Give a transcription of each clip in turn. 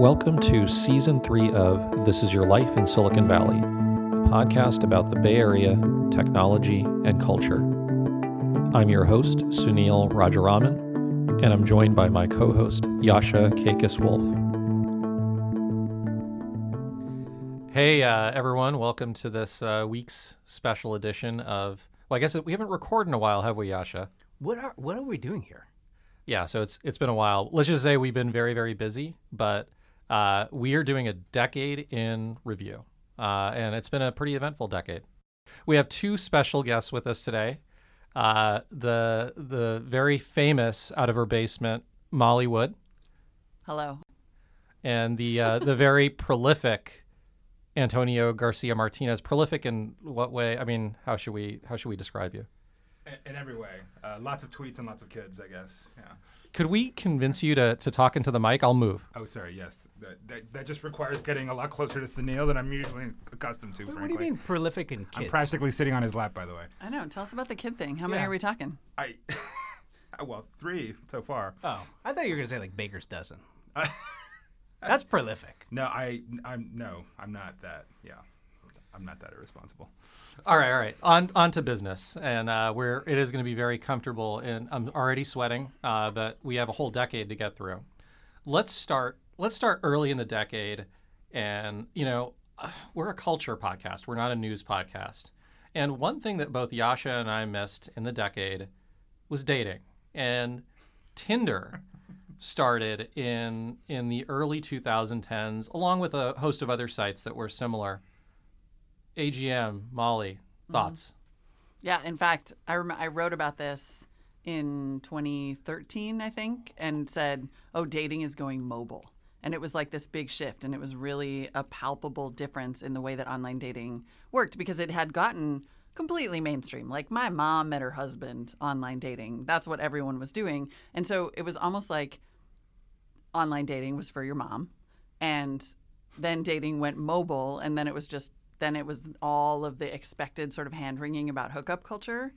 Welcome to season three of This Is Your Life in Silicon Valley, a podcast about the Bay Area, technology, and culture. I'm your host, Sunil Rajaraman, and I'm joined by my co host, Yasha Kakis Wolf. Hey, uh, everyone, welcome to this uh, week's special edition of. Well, I guess we haven't recorded in a while, have we, Yasha? What are what are we doing here? Yeah, so it's it's been a while. Let's just say we've been very very busy, but uh, we are doing a decade in review, uh, and it's been a pretty eventful decade. We have two special guests with us today. Uh, the the very famous out of her basement Molly Wood, Hello. and the uh, the very prolific Antonio Garcia Martinez. Prolific in what way? I mean, how should we how should we describe you? in every way. Uh, lots of tweets and lots of kids, I guess. Yeah. Could we convince you to, to talk into the mic? I'll move. Oh, sorry. Yes, that, that, that just requires getting a lot closer to Sunil than I'm usually accustomed to. What, frankly, do you mean prolific in I'm practically sitting on his lap, by the way. I know. Tell us about the kid thing. How many are we talking? I, well, three so far. oh, I thought you were gonna say like baker's dozen. Uh, That's prolific. no, I, I'm no, I'm not that. Yeah, I'm not that irresponsible. All right, all right. On on to business, and uh, we're it is going to be very comfortable. And I'm already sweating, uh, but we have a whole decade to get through. Let's start. Let's start early in the decade, and you know, we're a culture podcast. We're not a news podcast. And one thing that both Yasha and I missed in the decade was dating, and Tinder started in in the early 2010s, along with a host of other sites that were similar. AGM, Molly, mm-hmm. thoughts? Yeah. In fact, I rem- I wrote about this in 2013, I think, and said, "Oh, dating is going mobile." And it was like this big shift, and it was really a palpable difference in the way that online dating worked because it had gotten completely mainstream. Like my mom met her husband online dating. That's what everyone was doing. And so it was almost like online dating was for your mom and then dating went mobile and then it was just then it was all of the expected sort of hand wringing about hookup culture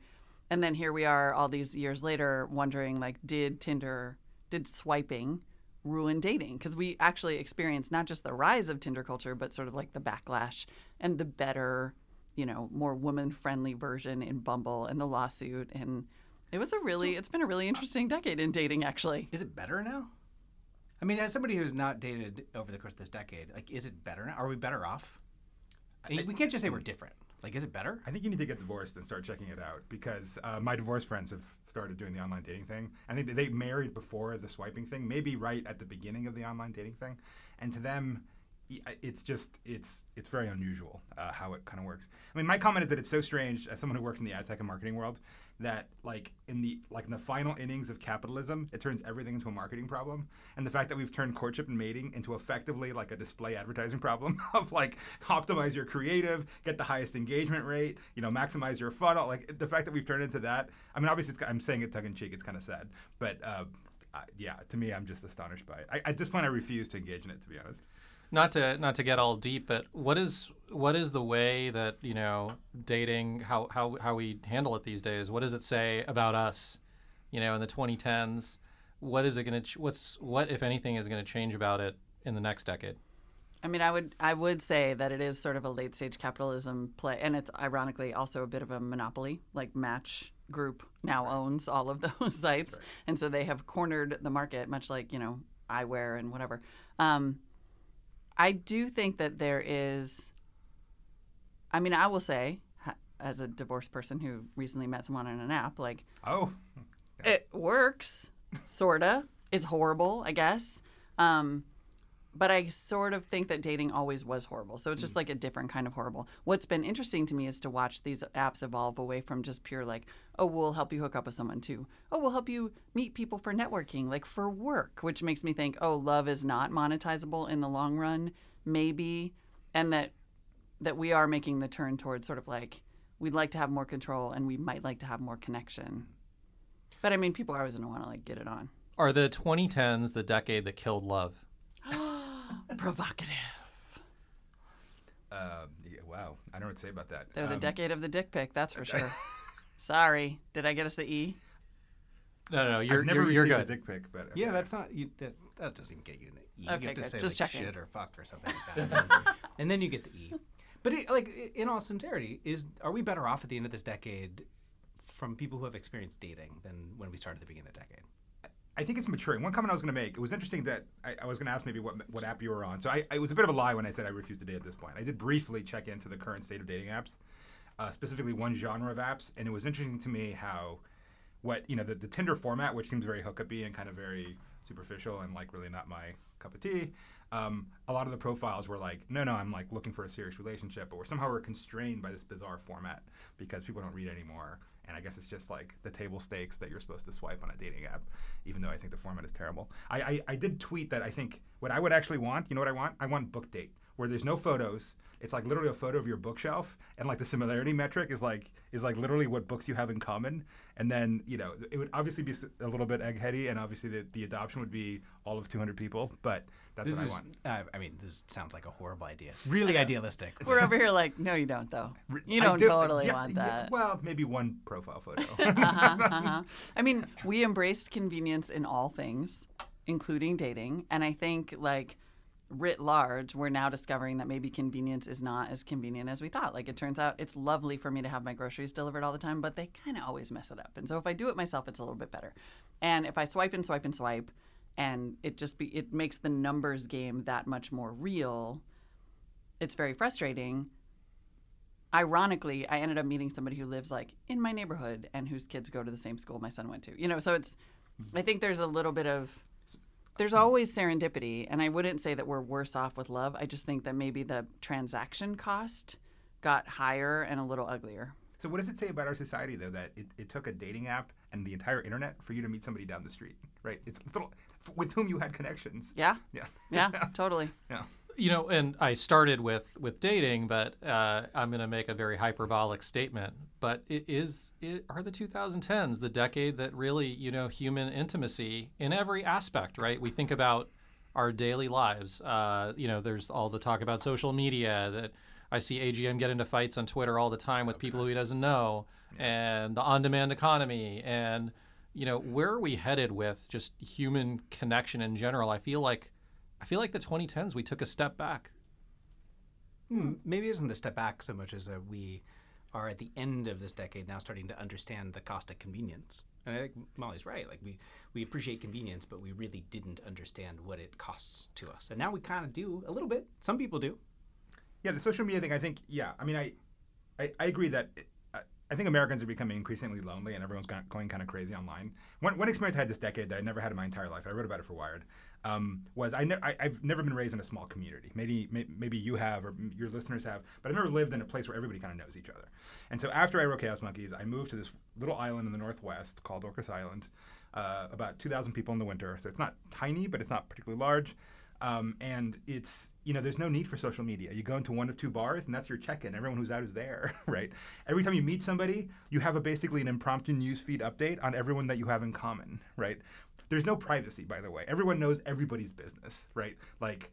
and then here we are all these years later wondering like did tinder did swiping ruin dating because we actually experienced not just the rise of tinder culture but sort of like the backlash and the better you know more woman friendly version in bumble and the lawsuit and it was a really it's been a really interesting decade in dating actually Is it better now? I mean, as somebody who's not dated over the course of this decade, like, is it better now? Are we better off? I we can't just say we're different. Like, is it better? I think you need to get divorced and start checking it out because uh, my divorced friends have started doing the online dating thing. I think they married before the swiping thing, maybe right at the beginning of the online dating thing, and to them, it's just it's it's very unusual uh, how it kind of works. I mean, my comment is that it's so strange as someone who works in the ad tech and marketing world that like in the like in the final innings of capitalism, it turns everything into a marketing problem, and the fact that we've turned courtship and mating into effectively like a display advertising problem of like optimize your creative, get the highest engagement rate, you know, maximize your funnel. Like the fact that we've turned into that. I mean, obviously, it's, I'm saying it tongue in cheek. It's kind of sad, but. Uh, yeah, to me, I'm just astonished by it. I, at this point, I refuse to engage in it. To be honest, Not to not to get all deep, but what is what is the way that you know dating how how how we handle it these days? What does it say about us? You know, in the 2010s, what is it going to? Ch- what's what if anything is going to change about it in the next decade? I mean, I would I would say that it is sort of a late stage capitalism play, and it's ironically also a bit of a monopoly. Like Match Group now owns all of those sites, and so they have cornered the market, much like you know eyewear and whatever. Um, I do think that there is. I mean, I will say, as a divorced person who recently met someone on an app, like oh, it works, sorta. It's horrible, I guess. Um, but I sort of think that dating always was horrible. So it's just mm. like a different kind of horrible. What's been interesting to me is to watch these apps evolve away from just pure like, oh, we'll help you hook up with someone too. Oh, we'll help you meet people for networking, like for work, which makes me think, oh, love is not monetizable in the long run, maybe, and that that we are making the turn towards sort of like we'd like to have more control and we might like to have more connection. But I mean, people are always going to want to like get it on. Are the 2010s the decade that killed love? Provocative. uh, yeah, wow. I don't know what to say about that. They're the Um, decade of the dick pic, that's for sure. Sorry, did I get us the E? No, no, no you're I've never you're, you're good. a dick pic, but Yeah, that's not. You, that, that doesn't even get you an E. Okay, you have to good. say Just like checking. shit or fuck or something like that, and then you get the E. But it, like in all sincerity, is are we better off at the end of this decade from people who have experienced dating than when we started at the beginning of the decade? I think it's maturing. One comment I was going to make. It was interesting that I, I was going to ask maybe what what app you were on. So I, it was a bit of a lie when I said I refused to date at this point. I did briefly check into the current state of dating apps, uh, specifically one genre of apps, and it was interesting to me how what you know the, the Tinder format, which seems very hookupy and kind of very superficial and like really not my cup of tea. Um, a lot of the profiles were like, no, no, I'm like looking for a serious relationship, but we're somehow we're constrained by this bizarre format because people don't read anymore. And I guess it's just like the table stakes that you're supposed to swipe on a dating app, even though I think the format is terrible. I, I, I did tweet that I think what I would actually want, you know what I want? I want book date, where there's no photos. It's like literally a photo of your bookshelf, and like the similarity metric is like is like literally what books you have in common. And then you know it would obviously be a little bit eggheady, and obviously the, the adoption would be all of 200 people, but that's This what is, I want. uh, I mean, this sounds like a horrible idea. Really idealistic. We're over here like, no, you don't though. You don't do- totally yeah, want yeah, that. well, maybe one profile photo. uh-huh, uh-huh. I mean, we embraced convenience in all things, including dating, and I think like writ large, we're now discovering that maybe convenience is not as convenient as we thought. Like it turns out it's lovely for me to have my groceries delivered all the time, but they kind of always mess it up. And so if I do it myself, it's a little bit better. And if I swipe and swipe and swipe, and it just be it makes the numbers game that much more real. It's very frustrating ironically, I ended up meeting somebody who lives like in my neighborhood and whose kids go to the same school my son went to. You know, so it's I think there's a little bit of there's always serendipity and I wouldn't say that we're worse off with love. I just think that maybe the transaction cost got higher and a little uglier. so what does it say about our society though that it, it took a dating app and the entire internet for you to meet somebody down the street, right? It's little, with whom you had connections. Yeah? Yeah. Yeah, totally. Yeah. You know, and I started with with dating, but uh, I'm going to make a very hyperbolic statement. But it is it, are the 2010s the decade that really you know human intimacy in every aspect, right? We think about our daily lives. Uh, you know, there's all the talk about social media that I see AGM get into fights on Twitter all the time with people who he doesn't know, and the on-demand economy, and you know, where are we headed with just human connection in general? I feel like I feel like the 2010s we took a step back. Hmm, maybe it isn't a step back so much as a we are at the end of this decade now starting to understand the cost of convenience. And I think Molly's right. Like we, we appreciate convenience, but we really didn't understand what it costs to us. And now we kind of do a little bit. Some people do. Yeah, the social media thing. I think. Yeah, I mean, I, I, I agree that. It, I, I think Americans are becoming increasingly lonely, and everyone's going kind of crazy online. One, one experience I had this decade that I never had in my entire life. I wrote about it for Wired. Um, was I, ne- I I've never been raised in a small community. Maybe may, maybe you have or your listeners have, but I've never lived in a place where everybody kind of knows each other. And so after I wrote Chaos Monkeys, I moved to this little island in the northwest called Orcas Island. Uh, about 2,000 people in the winter, so it's not tiny, but it's not particularly large. Um, and it's you know there's no need for social media. You go into one of two bars, and that's your check-in. Everyone who's out is there, right? Every time you meet somebody, you have a basically an impromptu newsfeed update on everyone that you have in common, right? There's no privacy, by the way. Everyone knows everybody's business, right? Like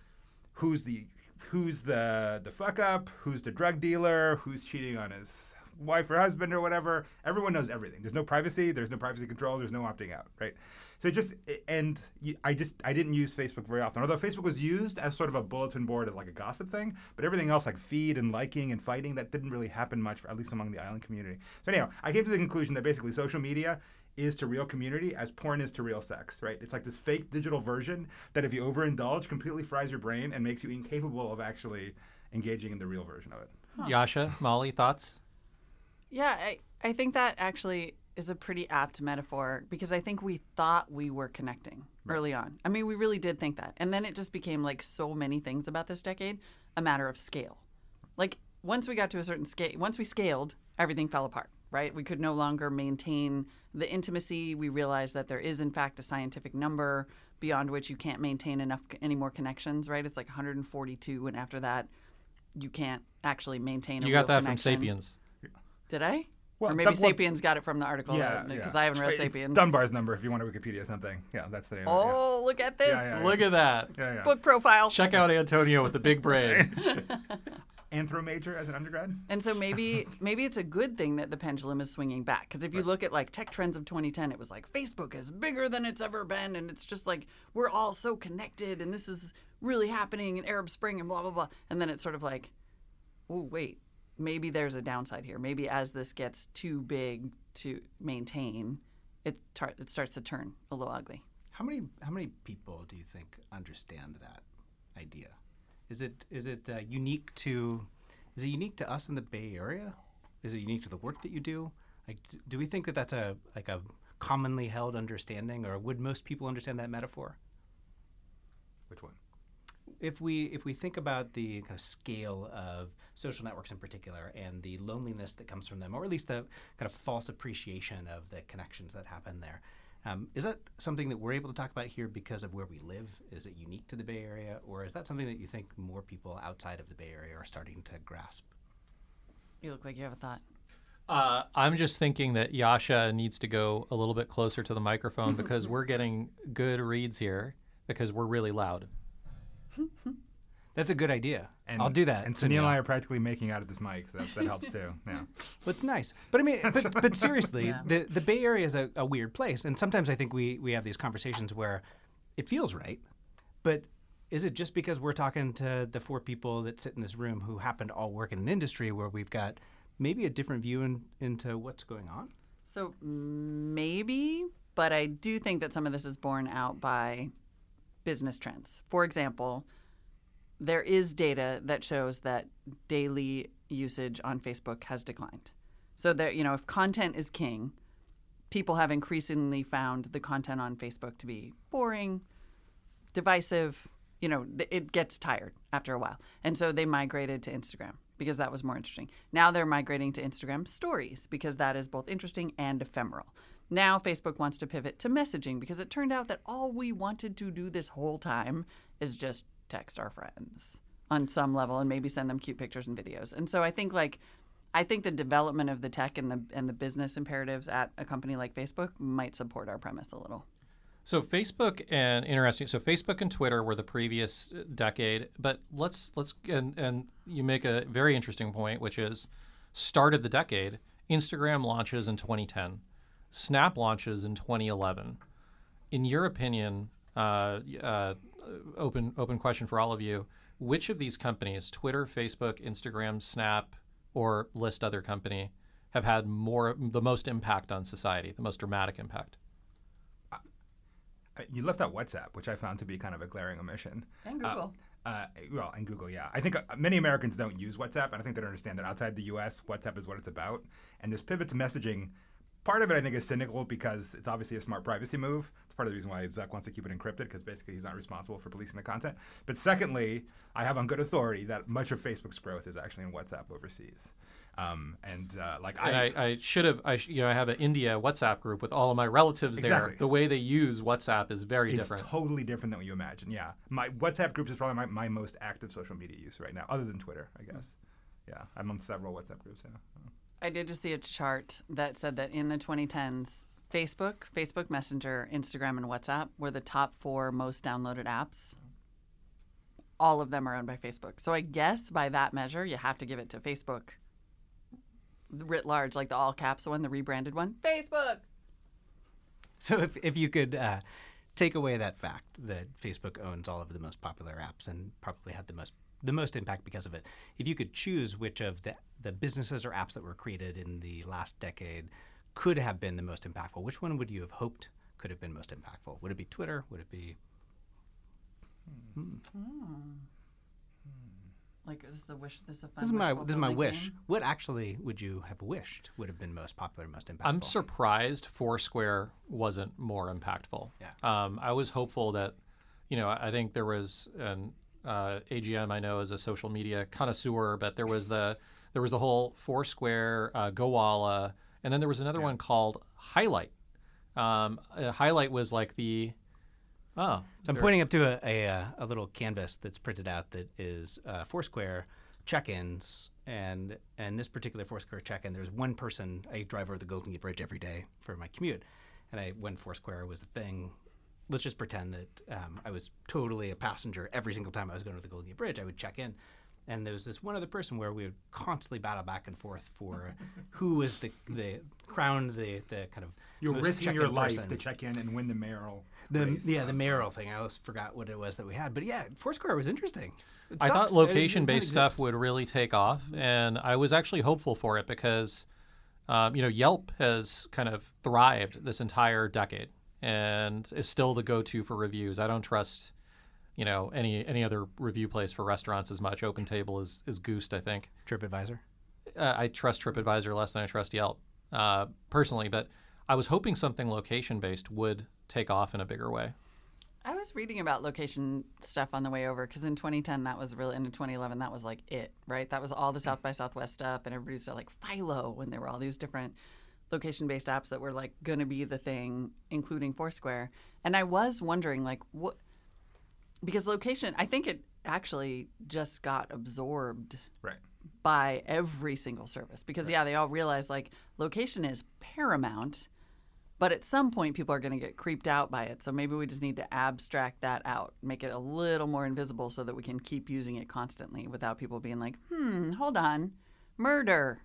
who's the who's the the fuck up, who's the drug dealer, who's cheating on his wife or husband or whatever. Everyone knows everything. There's no privacy. There's no privacy control. There's no opting out, right? So just and I just I didn't use Facebook very often. Although Facebook was used as sort of a bulletin board as like a gossip thing, but everything else like feed and liking and fighting that didn't really happen much, at least among the island community. So anyhow, I came to the conclusion that basically social media is to real community as porn is to real sex, right? It's like this fake digital version that if you overindulge completely fries your brain and makes you incapable of actually engaging in the real version of it. Yasha, Molly, thoughts? Yeah, I, I think that actually is a pretty apt metaphor because I think we thought we were connecting early on. I mean, we really did think that. And then it just became like so many things about this decade a matter of scale. Like once we got to a certain scale, once we scaled, everything fell apart, right? We could no longer maintain the intimacy. We realized that there is, in fact, a scientific number beyond which you can't maintain enough any more connections, right? It's like 142, and after that, you can't actually maintain. A You got that from. Sapiens. Did I? Well, or maybe Dun- well- Sapiens got it from the article Yeah, because I haven't read It's Sapiens. Dunbar's number if you want to Wikipedia something. Yeah, that's the name. of it, yeah. Oh, look at this Yeah, yeah, Look at that. Yeah, yeah. book profile. Check out Antonio with the big brain. anthro major as an undergrad. And so maybe maybe it's a good thing that the pendulum is swinging back because if you look at like tech trends of 2010, it was like Facebook is bigger than it's ever been, and it's just like we're all so connected, and this is really happening in Arab Spring and blah blah blah. And then it's sort of like, oh wait, maybe there's a downside here. Maybe as this gets too big to maintain, it tar- it starts to turn a little ugly. How many how many people do you think understand that idea? Is it is it uh, unique to is it unique to us in the Bay Area? Is it unique to the work that you do? Like, do we think that that's a like a commonly held understanding, or would most people understand that metaphor? Which one? If we if we think about the kind of scale of social networks in particular and the loneliness that comes from them, or at least the kind of false appreciation of the connections that happen there, um, is that something that we're able to talk about here because of where we live? Is it unique to the Bay Area, or is that something that you think more people outside of the Bay Area are starting to grasp? You look like you have a thought. Uh, I'm just thinking that Yasha needs to go a little bit closer to the microphone because we're getting good reads here because we're really loud. That's a good idea. And, I'll do that. And Sunil. Sunil and I are practically making out of this mic, so that, that helps too. Yeah. But it's nice. But I mean, but, but seriously, Yeah. the the Bay Area is a, a weird place, and sometimes I think we we have these conversations where it feels right, but is it just because we're talking to the four people that sit in this room who happen to all work in an industry where we've got maybe a different view in, into what's going on? So maybe, but I do think that some of this is borne out by business trends. For example, there is data that shows that daily usage on Facebook has declined. So there, you know, if content is king, people have increasingly found the content on Facebook to be boring, divisive. You know, it gets tired after a while. And so they migrated to Instagram because that was more interesting. Now they're migrating to Instagram stories because that is both interesting and ephemeral. Now Facebook wants to pivot to messaging because it turned out that all we wanted to do this whole time is just text our friends on some level and maybe send them cute pictures and videos. And so I think like I think the development of the tech and the and the business imperatives at a company like Facebook might support our premise a little. So Facebook and interesting. So Facebook and Twitter were the previous uh, decade, but let's let's and and you make a very interesting point, which is start of the decade. Instagram launches in 2010, Snap launches in 2011. In your opinion, uh, uh, open open question for all of you: Which of these companies, Twitter, Facebook, Instagram, Snap, or list other company, have had more the most impact on society, the most dramatic impact? Uh, You left out WhatsApp, which I found to be kind of a glaring omission. And Uh, Google. Uh, well, and Google, yeah. I think uh, many Americans don't use WhatsApp, and I think they don't understand that outside the U.S., WhatsApp is what it's about. And this pivot to messaging, part of it I think is cynical because it's obviously a smart privacy move. It's part of the reason why Zuck wants to keep it encrypted because basically he's not responsible for policing the content. But secondly, I have on good authority that much of Facebook's growth is actually in WhatsApp overseas. Um, and uh, like And I, I should have, I sh- you know, I have an India WhatsApp group with all of my relatives Exactly. there. The way they use WhatsApp is very it's different. totally different than what you imagine. Yeah, my WhatsApp groups is probably my, my most active social media use right now, other than Twitter, I guess. Yeah, I'm on several WhatsApp groups. Yeah. I did just see a chart that said that in the 2010s, Facebook, Facebook Messenger, Instagram, and WhatsApp were the top four most downloaded apps. All of them are owned by Facebook. So I guess by that measure, you have to give it to Facebook writ large, like the all caps one, the rebranded one. Facebook. So if, if you could uh, take away that fact that Facebook owns all of the most popular apps and probably had the most the most impact because of it, if you could choose which of the, the businesses or apps that were created in the last decade could have been the most impactful, which one would you have hoped could have been most impactful? Would it be Twitter? Would it be hmm. Hmm. Hmm. Like this is a wish. This is a fun. this is my wish this is my wish. game. What actually would you have wished would have been most popular, most impactful? I'm surprised Foursquare wasn't more impactful. Yeah. Um, I was hopeful that, you know, I think there was an uh, AGM I know is a social media connoisseur, but there was the there was the whole Foursquare, uh, Gowalla, and then there was another one called Highlight. Um, uh, Highlight was like the oh, So I'm pointing up to a, a, uh, a little canvas that's printed out that is uh, Foursquare check-ins, and and this particular Foursquare check-in, there's one person. I drive over the Golden Gate Bridge every day for my commute, and I when Foursquare was the thing. Let's just pretend that um, I was totally a passenger every single time I was going to the Golden Gate Bridge. I would check in, and there was this one other person where we would constantly battle back and forth for who was the the crowned the the kind of You're most risking your life person. to check in and win the mayoral. the race yeah the mayoral thing. I always forgot what it was that we had, but yeah, Foursquare was interesting. It I sucks. thought It- it location based stuff would really take off, and I was actually hopeful for it because, um, you know, Yelp has kind of thrived this entire decade and is still the go to for reviews. I don't trust, you know, any any other review place for restaurants as much. OpenTable is, is goosed, I think. TripAdvisor. uh, I trust TripAdvisor less than I trust Yelp uh, personally, but I was hoping something location based would take off in a bigger way. I was reading about location stuff on the way over because in 2010 that was really, and in 2011 that was like it, right? That was all the South by Southwest stuff, and everybody was like Philo when there were all these different location-based apps that were like going to be the thing, including Foursquare. And I was wondering, like, what? Because location, I think it actually just got absorbed Right. by every single service because yeah they all realize like location is paramount but at some point people are going to get creeped out by it so maybe we just need to abstract that out make it a little more invisible so that we can keep using it constantly without people being like hmm hold on murder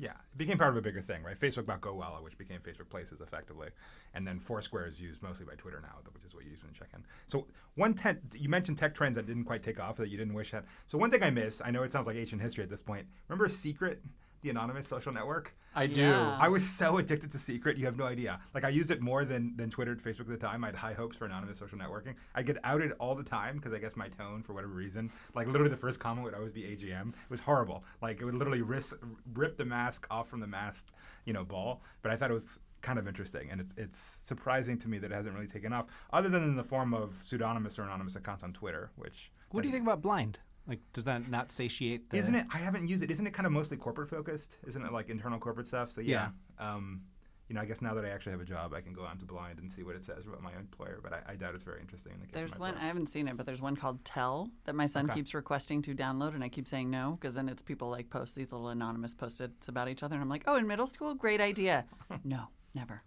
Yeah, it became part of a bigger thing, right? Facebook bought GoWalla, which became Facebook Places effectively, and then Foursquare is used mostly by Twitter now, which is what you use when you check in. So one ten, you mentioned tech trends that didn't quite take off that you didn't wish had. So one thing I miss, I know it sounds like ancient history at this point. Remember Secret, the anonymous social network? I do. Yeah. I was so addicted to Secret, you have no idea. Like I used it more than than Twitter and Facebook at the time. I had high hopes for anonymous social networking. I get outed all the time because I guess my tone, for whatever reason, like literally the first comment would always be AGM. It was horrible. Like it would literally risk, rip the mask off from the masked, you know, ball. But I thought it was kind of interesting, and it's it's surprising to me that it hasn't really taken off, other than in the form of pseudonymous or anonymous accounts on Twitter, which. What do you think about Blind? Like, does that not satiate? The... Isn't it? I haven't used it. Isn't it kind of mostly corporate focused? Isn't it like internal corporate stuff? So yeah. Um, you know, I guess now that I actually have a job, I can go on to Blind and see what it says about my employer. But I, I doubt it's very interesting. In the case there's of my one employer. i haven't seen it but there's one called tell that my son Okay. keeps requesting to download and i keep saying no because then it's people like post these little anonymous post-its about each other and i'm like oh in middle school great idea no never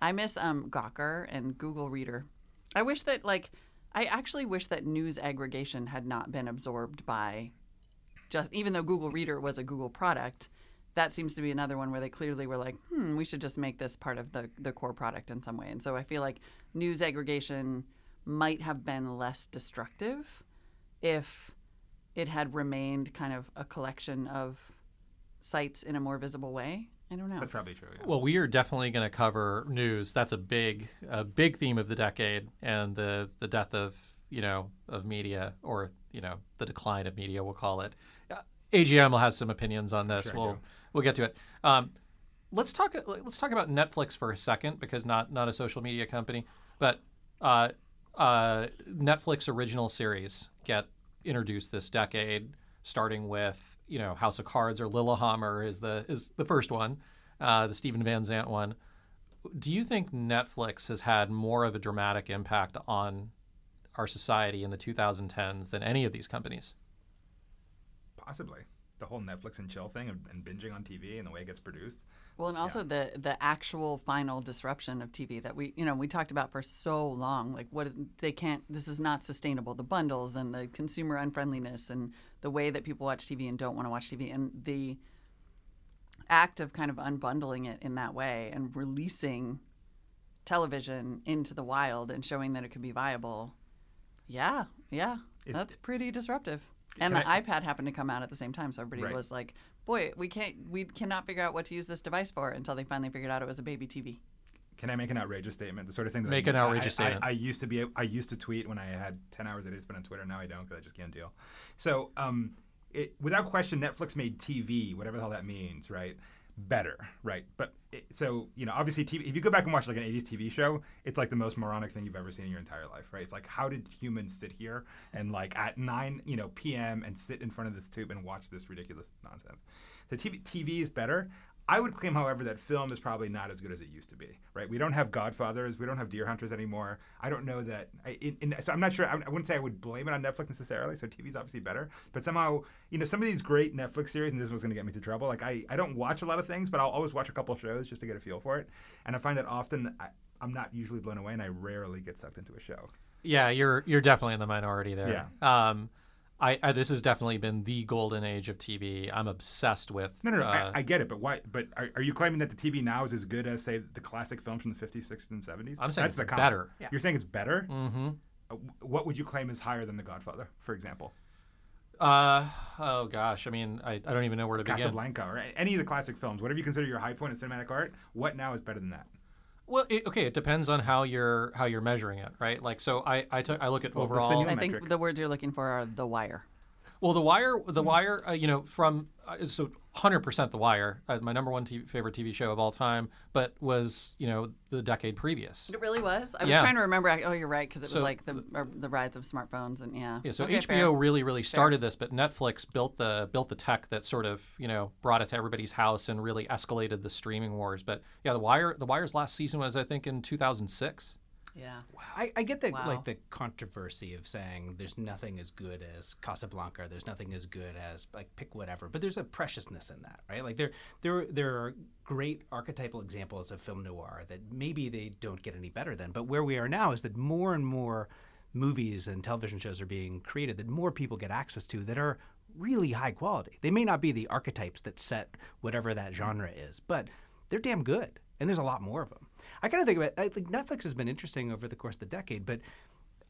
i miss um, gawker and google reader i wish that like i actually wish that news aggregation had not been absorbed by just even though google reader was a google product that seems to be another one where they clearly were like, hmm, we should just make this part of the, the core product in some way. And so I feel like news aggregation might have been less destructive if it had remained kind of a collection of sites in a more visible way. I don't know. That's probably true. Yeah. Well, we are definitely going to cover news. That's a big, a big theme of the decade, and the the death of you know of media, or you know the decline of media, we'll call it. Uh, AGM will have some opinions on this. Sure we'll we'll get to it. Um, let's talk. Let's talk about Netflix for a second, because not not a social media company, but uh, uh, Netflix original series get introduced this decade, starting with you know House of Cards or Lilyhammer is the is the first one, uh, the Steven Van Zandt one. Do you think Netflix has had more of a dramatic impact on our society in the 2010s than any of these companies? Possibly. The whole Netflix and chill thing and binging on TV and the way it gets produced. Well, and also the the actual final disruption of TV that we you know we talked about for so long, like what they can't. This is not sustainable. The bundles and the consumer unfriendliness and the way that people watch TV and don't want to watch TV and the act of kind of unbundling it in that way and releasing television into the wild and showing that it could be viable. Yeah, yeah, Is- that's pretty disruptive. And the I- iPad happened to come out at the same time, so everybody Right. was like, "Boy, we can't, we cannot figure out what to use this device for." Until they finally figured out it was a baby TV. Can I make an outrageous statement? The sort of thing that Make I, an outrageous I, statement. I, I used to be. I used to tweet when I had ten hours a day spent on Twitter. Now I don't because I just can't deal. So, um, it, without question, Netflix made TV, whatever the hell that means, right? Better, right? But it, so you know, obviously, TV. If you go back and watch like an '80s TV show, it's like the most moronic thing you've ever seen in your entire life, right? It's like, how did humans sit here and like at nine, you know, p.m. and sit in front of this tube and watch this ridiculous nonsense? So TV, TV is better. I would claim, however, that film is probably not as good as it used to be. Right? We don't have Godfathers. We don't have Deer Hunters anymore. I don't know that. I, in, in, so I'm not sure. I, I wouldn't say I would blame it on Netflix necessarily. So TV is obviously better. But somehow, you know, some of these great Netflix series, and this was going to get me into trouble. Like I, I don't watch a lot of things, but I'll always watch a couple shows just to get a feel for it. And I find that often I, I'm not usually blown away, and I rarely get sucked into a show. Yeah, you're you're definitely in the minority there. Yeah. Um, I, I this has definitely been the golden age of TV. I'm obsessed with. No, no, no. uh, I, I get it, but why? But are, are you claiming that the TV now is as good as, say, the classic films from the 50s, 60s, and 70s? I'm saying That's it's the comment. better. Yeah. You're saying it's better. mm-hmm. Uh, What would you claim is higher than The Godfather, for example? Uh, oh gosh, I mean, I, I don't even know where to begin. Casablanca or any of the classic films, whatever you consider your high point in cinematic art. What now is better than that? Well, it, okay, it depends on how you're how you're measuring it, right? Like, so I I took I look at Well, overall. cinema- I think the words you're looking for are the wire. Well, The Wire. The Wire, uh, you know, from uh, so 100% The Wire, uh, my number one TV, favorite TV show of all time, but was you know the decade previous. It really was. I was Yeah. trying to remember. Oh, you're right, because it was like the the rise of smartphones and yeah. Yeah, so Okay, HBO fair. really, really started this, but Netflix built the built the tech that sort of you know brought it to everybody's house and really escalated the streaming wars. But yeah, the Wire, the Wire's last season was I think in 2006. Yeah. I, I get the Wow. like the controversy of saying there's nothing as good as Casablanca, there's nothing as good as like pick whatever, but there's a preciousness in that, right? Like there there there are great archetypal examples of film noir that maybe they don't get any better than, but where we are now is that more and more movies and television shows are being created that more people get access to that are really high quality. They may not be the archetypes that set whatever that genre is, but they're damn good, and there's a lot more of them. I kind of think about I think Netflix has been interesting over the course of the decade, but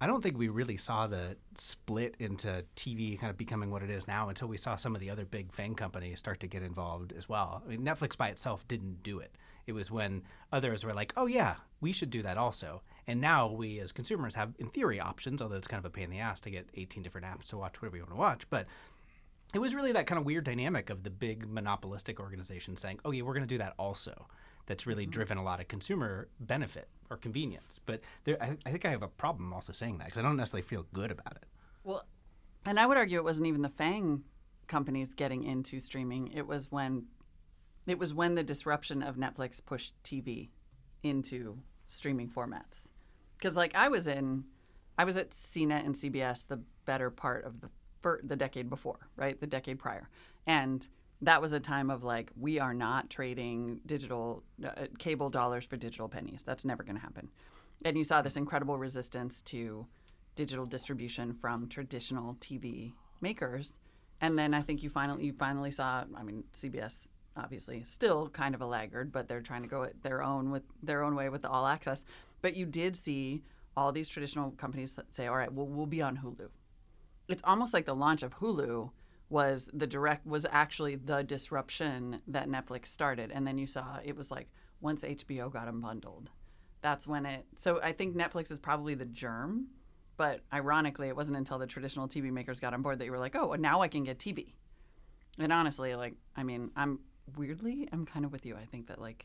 I don't think we really saw the split into TV kind of becoming what it is now until we saw some of the other big FANG companies start to get involved as well. I mean, Netflix by itself didn't do it. It was when others were like, "Oh yeah, we should do that also." And now we as consumers have, in theory, options. Although it's kind of a pain in the ass to get 18 different apps to watch whatever you want to watch, but it was really that kind of weird dynamic of the big monopolistic organization saying, "Oh yeah, we're going to do that also." That's really mm-hmm. driven a lot of consumer benefit or convenience. But there, I, I think I have a problem also saying that because I don't necessarily feel good about it. Well, and I would argue it wasn't even the FANG companies getting into streaming. It was when it was when the disruption of Netflix pushed TV into streaming formats. Because like I was in, I was at CNET and CBS the better part of the the decade before, right? The decade prior, and that was a time of like we are not trading digital uh, cable dollars for digital pennies. That's never going to happen. And you saw this incredible resistance to digital distribution from traditional TV makers. And then I think you finally you finally saw. I mean, CBS obviously still kind of a laggard, but they're trying to go it their own with their own way with the all access. But you did see all these traditional companies that say, "All right, well, we'll be on Hulu." It's almost like the launch of Hulu was the direct was actually the disruption that Netflix started, and then you saw it was like once HBO got them bundled, that's when it. So I think Netflix is probably the germ, but ironically, it wasn't until the traditional TV makers got on board that you were like, oh, now I can get TV. And honestly, like, I mean, I'm weirdly, I'm kind of with you. I think that like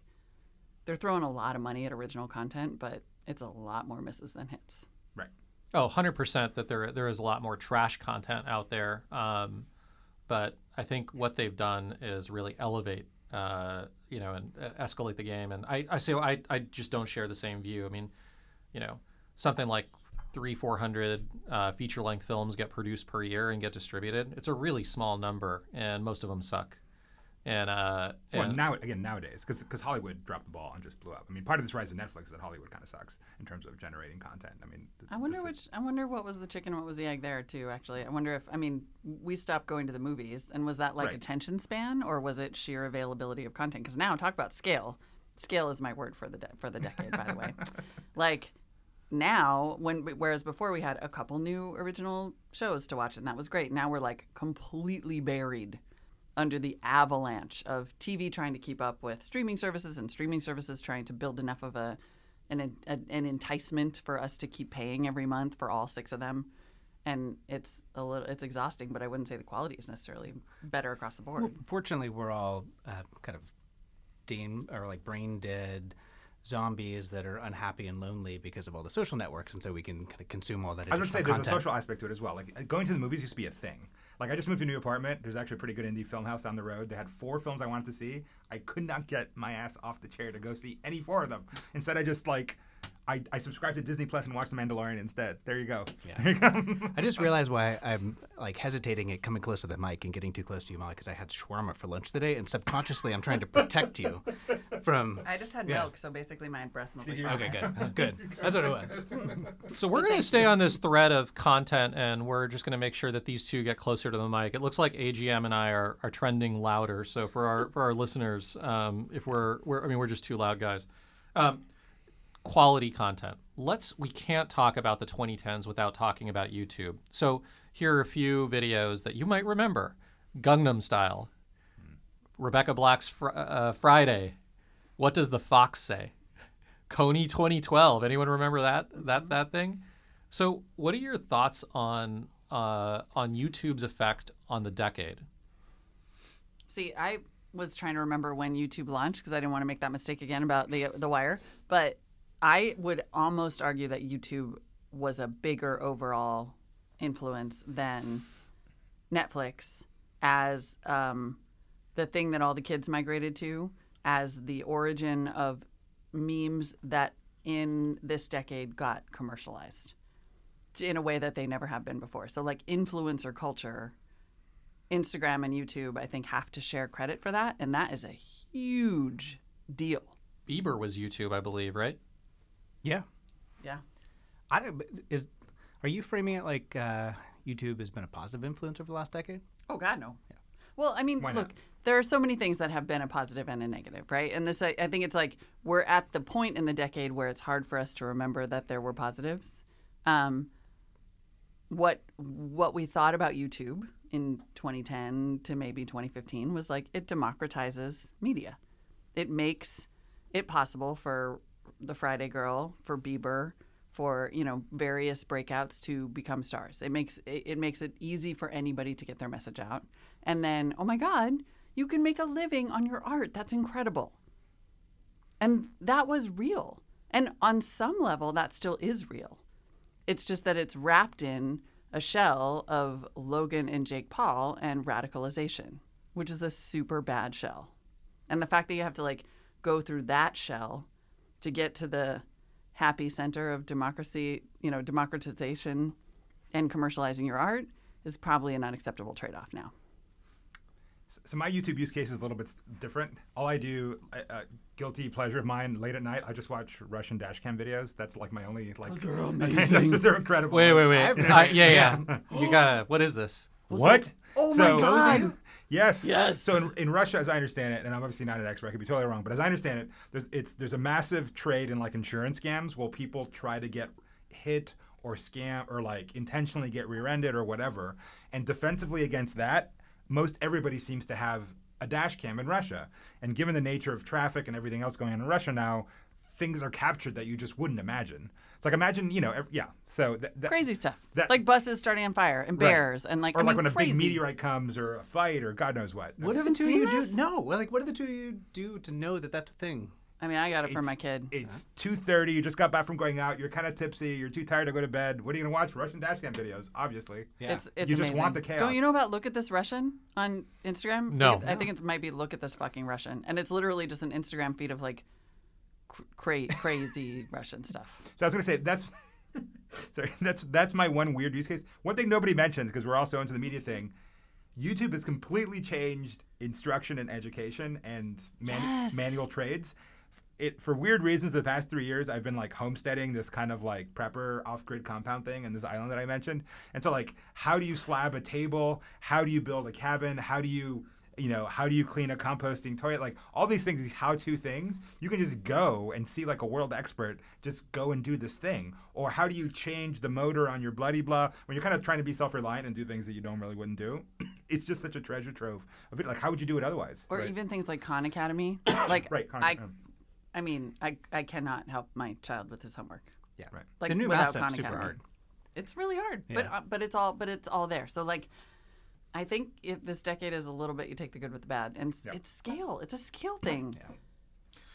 they're throwing a lot of money at original content, but it's a lot more misses than hits. Right. Oh, 100% that there there is a lot more trash content out there. Um, but I think what they've done is really elevate, uh, you know, and uh, escalate the game. And I, I say I, I just don't share the same view. I mean, you know, something like three, four hundred uh, feature length films get produced per year and get distributed. It's a really small number, and most of them suck. And, uh, Well, now again nowadays, because Hollywood dropped the ball and just blew up. I mean, part of this rise of Netflix is that Hollywood kind of sucks in terms of generating content. I mean, th- I wonder this is- which. I wonder what was the chicken, what was the egg there too. Actually, I wonder if. I mean, we stopped going to the movies, and was that like Right. attention span, or was it sheer availability of content? Because now, talk about scale. Scale is my word for the de- for the decade, by the way. Like now, when whereas before we had a couple new original shows to watch, and that was great. Now we're like completely buried under the avalanche of TV trying to keep up with streaming services and streaming services trying to build enough of a an, a, an enticement for us to keep paying every month for all six of them. And it's a little it's exhausting, but I wouldn't say the quality is necessarily better across the board. Well, fortunately, we're all uh, kind of dame or like brain dead zombies that are unhappy and lonely because of all the social networks, and so we can kind of consume all that. I would say additional there's a social aspect to it as well. Like going to the movies used to be a thing. Like I just moved to a new apartment. There's actually a pretty good indie film house down the road. They had four films I wanted to see. I could not get my ass off the chair to go see any four of them. Instead, I just like I, I subscribed to Disney Plus and watched The Mandalorian instead. There you go. Yeah. There you go. I just realized why I'm like hesitating at coming close to the mic and getting too close to you, Molly, because I had shawarma for lunch today, and subconsciously I'm trying to protect you from. I just had Yeah. milk, so basically my breast smells like Okay, good, good. That's what it was. So we're going to stay on this thread of content, and we're just going to make sure that these two get closer to the mic. It looks like AGM and I are, are trending louder. So for our for our listeners, um, if we're, we're I mean we're just two loud guys. Um, quality content. Let's we can't talk about the 2010s without talking about YouTube. So here are a few videos that you might remember: Gangnam Style, Rebecca Black's fr- uh, Friday. What does the fox say? Kony 2012. Anyone remember that that that thing? So, what are your thoughts on uh, on YouTube's effect on the decade? See, I was trying to remember when YouTube launched because I didn't want to make that mistake again about the the wire. But I would almost argue that YouTube was a bigger overall influence than Netflix as um, the thing that all the kids migrated to, as the origin of memes that in this decade got commercialized in a way that they never have been before. So, like influencer culture Instagram and YouTube, I think, have to share credit for that, and that is a huge deal. Bieber was YouTube, I believe, right? Yeah. Yeah. I don't, is. Are you framing it like uh, YouTube has been a positive influence over the last decade? Oh God, no. Yeah. Well, I mean, Why look, not? there are so many things that have been a positive and a negative, right? And this, I, I think, it's like we're at the point in the decade where it's hard for us to remember that there were positives. Um, what what we thought about YouTube in 2010 to maybe 2015 was like it democratizes media. It makes it possible for the Friday Girl, for Bieber, for you know various breakouts to become stars. It makes it, it makes it easy for anybody to get their message out. And then, oh my God, you can make a living on your art. That's incredible. And that was real. And on some level, that still is real. It's just that it's wrapped in a shell of Logan and Jake Paul and radicalization, which is a super bad shell. And the fact that you have to like go through that shell to get to the happy center of democracy, you know, democratization and commercializing your art is probably an unacceptable trade off now. So my YouTube use case is a little bit different. All I do, uh, uh, guilty pleasure of mine, late at night, I just watch Russian dashcam videos. That's like my only like. Those are amazing. they're incredible. Wait, wait, wait. I've Uh, yeah, yeah. you gotta. What is this? What? Oh my So- God. Yes. Yes. So in, in Russia, as I understand it, and I'm obviously not an expert, I could be totally wrong, but as I understand it, there's it's there's a massive trade in like insurance scams where people try to get hit or scam or like intentionally get rear-ended or whatever. And defensively against that, most everybody seems to have a dash cam in Russia. And given the nature of traffic and everything else going on in Russia now, things are captured that you just wouldn't imagine. It's like imagine, you know, ev- yeah. So th- that, Crazy stuff. that- like buses starting on fire and Right. bears and like or I like mean, when a big meteorite comes or a fight or God knows what. What do the two of seen you do? No, like what do the two of you do to know that that's a thing? I mean, I got it for my kid. It's two thirty. You just got back from going out. You're kind of tipsy. You're too tired to go to bed. What are you gonna watch? Russian dashcam videos, obviously. Yeah. It's it's You just amazing. want the chaos. Don't you know about Look at This Russian on Instagram? No. I think, it, I think it might be Look at This fucking Russian, and it's literally just an Instagram feed of like cr- cra- crazy Russian stuff. So I was gonna say that's. sorry, that's that's my one weird use case. One thing nobody mentions because we're all so into the media thing. YouTube has completely changed instruction and education and man- Yes. manual trades. It for weird reasons. The past three years, I've been like homesteading this kind of like prepper off-grid compound thing in this island that I mentioned. And so, like, how do you slab a table? How do you build a cabin? How do you you know, how do you clean a composting toilet? Like all these things, these how-to things, you can just go and see like a world expert just go and do this thing. Or how do you change the motor on your bloody blah when you're kind of trying to be self-reliant and do things that you don't really wouldn't do? it's just such a treasure trove of it. Like how would you do it otherwise? Or Right. even things like Khan Academy. like Right, Khan- I. I mean, I I cannot help my child with his homework. Yeah. Right. Like the new without math stuff's Khan super hard. It's really hard, but uh, but it's all but it's all there. So like, I think if this decade is a little bit, you take the good with the bad, and s- Yeah. it's scale. It's a scale thing,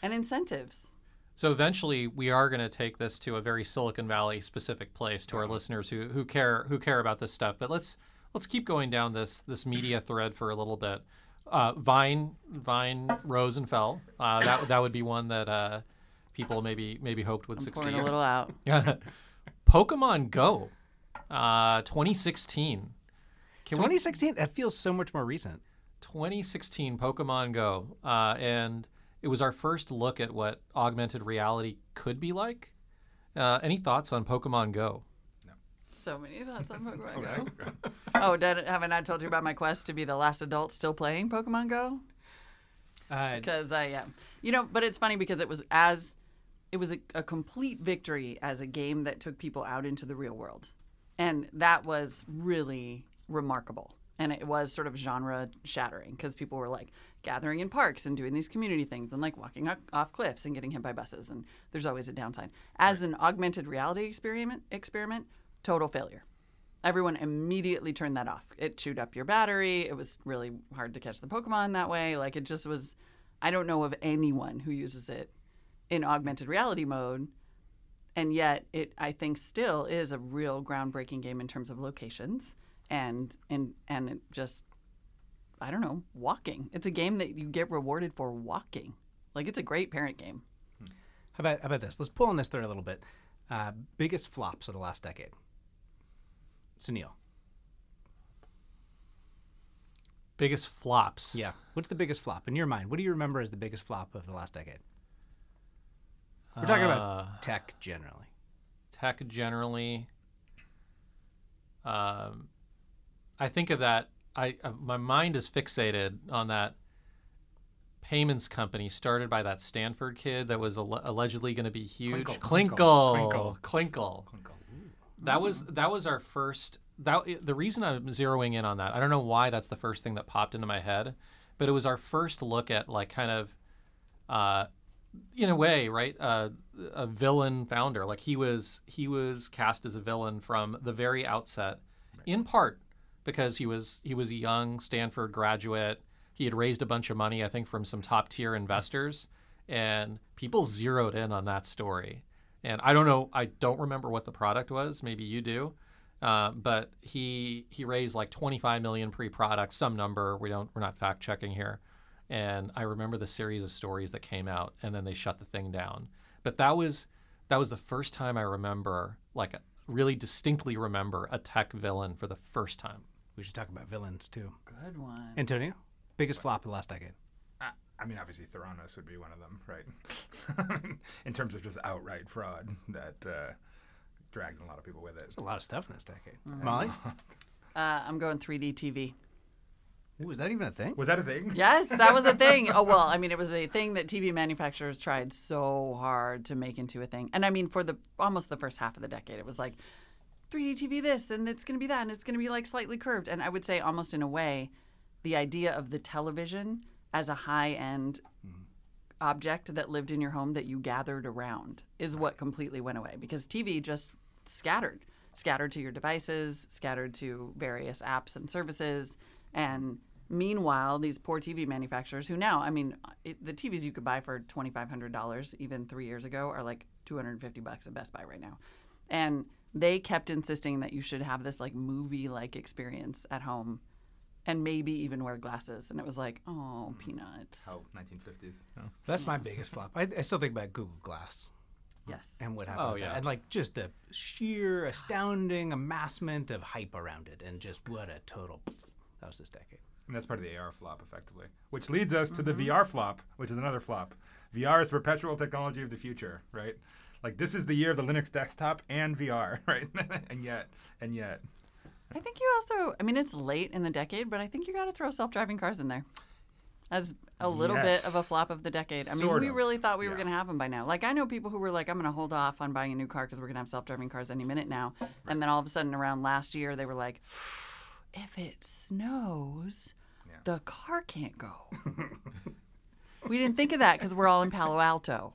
and incentives. So eventually, we are going to take this to a very Silicon Valley specific place to our listeners who, who care who care about this stuff. But let's let's keep going down this this media thread for a little bit. Uh, Vine Vine rose and fell. Uh, that that would be one that uh, people maybe maybe hoped would I'm succeed. pouring a little out. Yeah. Pokemon Go, uh, 2016. Can we 2016. That feels so much more recent. 2016 Pokemon Go, uh, and it was our first look at what augmented reality could be like. Uh, any thoughts on Pokemon Go? No. So many thoughts on Pokemon Go. oh, did, haven't I told you about my quest to be the last adult still playing Pokemon Go? Uh, Because I am. You know, but it's funny because it was as it was a, a complete victory as a game that took people out into the real world. And that was really remarkable. And it was sort of genre shattering because people were like gathering in parks and doing these community things and like walking off cliffs and getting hit by buses. And there's always a downside. As an augmented reality experiment, experiment, total failure. Everyone immediately turned that off. It chewed up your battery. It was really hard to catch the Pokemon that way. Like it just was. I don't know of anyone who uses it in augmented reality mode, and yet it I think still is a real groundbreaking game in terms of locations and and and just I don't know walking. It's a game that you get rewarded for walking. Like it's a great parent game. how about how about this? Let's pull on this thread a little bit. Uh, biggest flops of the last decade. Sunil. Biggest flops. Yeah. What's the biggest flop in your mind? What do you remember as the biggest flop of the last decade? We're talking Uh, about tech generally. tech generally. Um, I think of that. I uh, my mind is fixated on that payments company started by that Stanford kid that was alle- allegedly going to be huge. Clinkle, Clinkle, Clinkle, Clinkle. That was that was our first. That the reason I'm zeroing in on that. I don't know why that's the first thing that popped into my head, but it was our first look at like kind of, uh, in a way, right, uh, a villain founder. Like he was he was cast as a villain from the very outset, in part because he was he was a young Stanford graduate. He had raised a bunch of money, I think, from some top tier investors, and people zeroed in on that story. And I don't know, I don't remember what the product was. Maybe you do, uh, but he he raised like 25 million pre-product, some number. We don't we're not fact checking here. And I remember the series of stories that came out, and then they shut the thing down. But that was that was the first time I remember, like, really distinctly remember a tech villain for the first time. We should talk about villains too. Good one. Antonio, biggest flop of the last decade. I, I mean, obviously, Theranos would be one of them, right? in terms of just outright fraud that uh, dragged a lot of people with it. There's a lot of stuff in this decade. Molly, Uh, I'm going 3D TV. Ooh, is that even a thing? Was that a thing? Yes, that was a thing. Oh well, I mean, it was a thing that TV manufacturers tried so hard to make into a thing. And I mean, for the almost the first half of the decade, it was like 3D TV this, and it's going to be that, and it's going to be like slightly curved. And I would say, almost in a way, the idea of the television as a high-end mm-hmm. object that lived in your home that you gathered around is what completely went away because TV just scattered, scattered to your devices, scattered to various apps and services, and meanwhile, these poor TV manufacturers who now, I mean, uh, it, the TVs you could buy for twenty five hundred dollars even three years ago are like two hundred and fifty bucks at Best Buy right now, and they kept insisting that you should have this like movie like experience at home. And maybe even wear glasses, and it was like, oh, mm. peanuts. Oh, 1950s. No. That's my biggest flop. I, I still think about Google Glass Yes. and what happened. Oh, with that. yeah. and like just the sheer astounding amassment of hype around it, and just what a total. That was this decade. And that's part of the AR flop, effectively. Which leads us to the mm-hmm. VR flop, which is another flop. VR is perpetual technology of the future, right? Like this is the year of the Linux desktop and VR, right? and yet, and yet, I think you also, I mean, it's late in the decade, but I think you got to throw self driving cars in there as a little bit of a flop of the decade. I mean, Sort we of, really thought we were going to have them by now. Like, I know people who were like, I'm going to hold off on buying a new car because we're going to have self driving cars any minute now. And then all of a sudden, around last year, they were like, if it snows, Yeah. the car can't go. we didn't think of that because we're all in Palo Alto.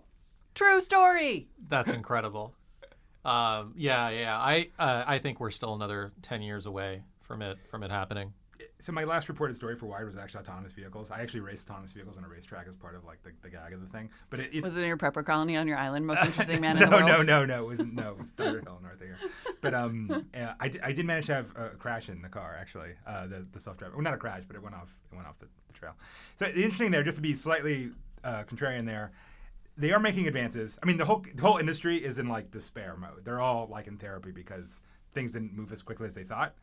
True story. That's incredible. um, yeah, yeah. I uh, I think we're still another ten years away from it from it happening. so my last reported story for Wired was actually autonomous vehicles. I actually raced autonomous vehicles on a racetrack as part of like the, the gag of the thing. But it, it Was it in your prepper colony on your island? Most interesting man in the no, world? no, no, no. It wasn't. No, it was Thunderhill north of here. But um, uh, I, did, I did manage to have a crash in the car actually. Uh, the the self driving. Well, not a crash, but it went off. It went off the, the trail. So the interesting there, just to be slightly uh, contrarian there. They are making advances. I mean, the whole the whole industry is in like despair mode. They're all like in therapy because things didn't move as quickly as they thought.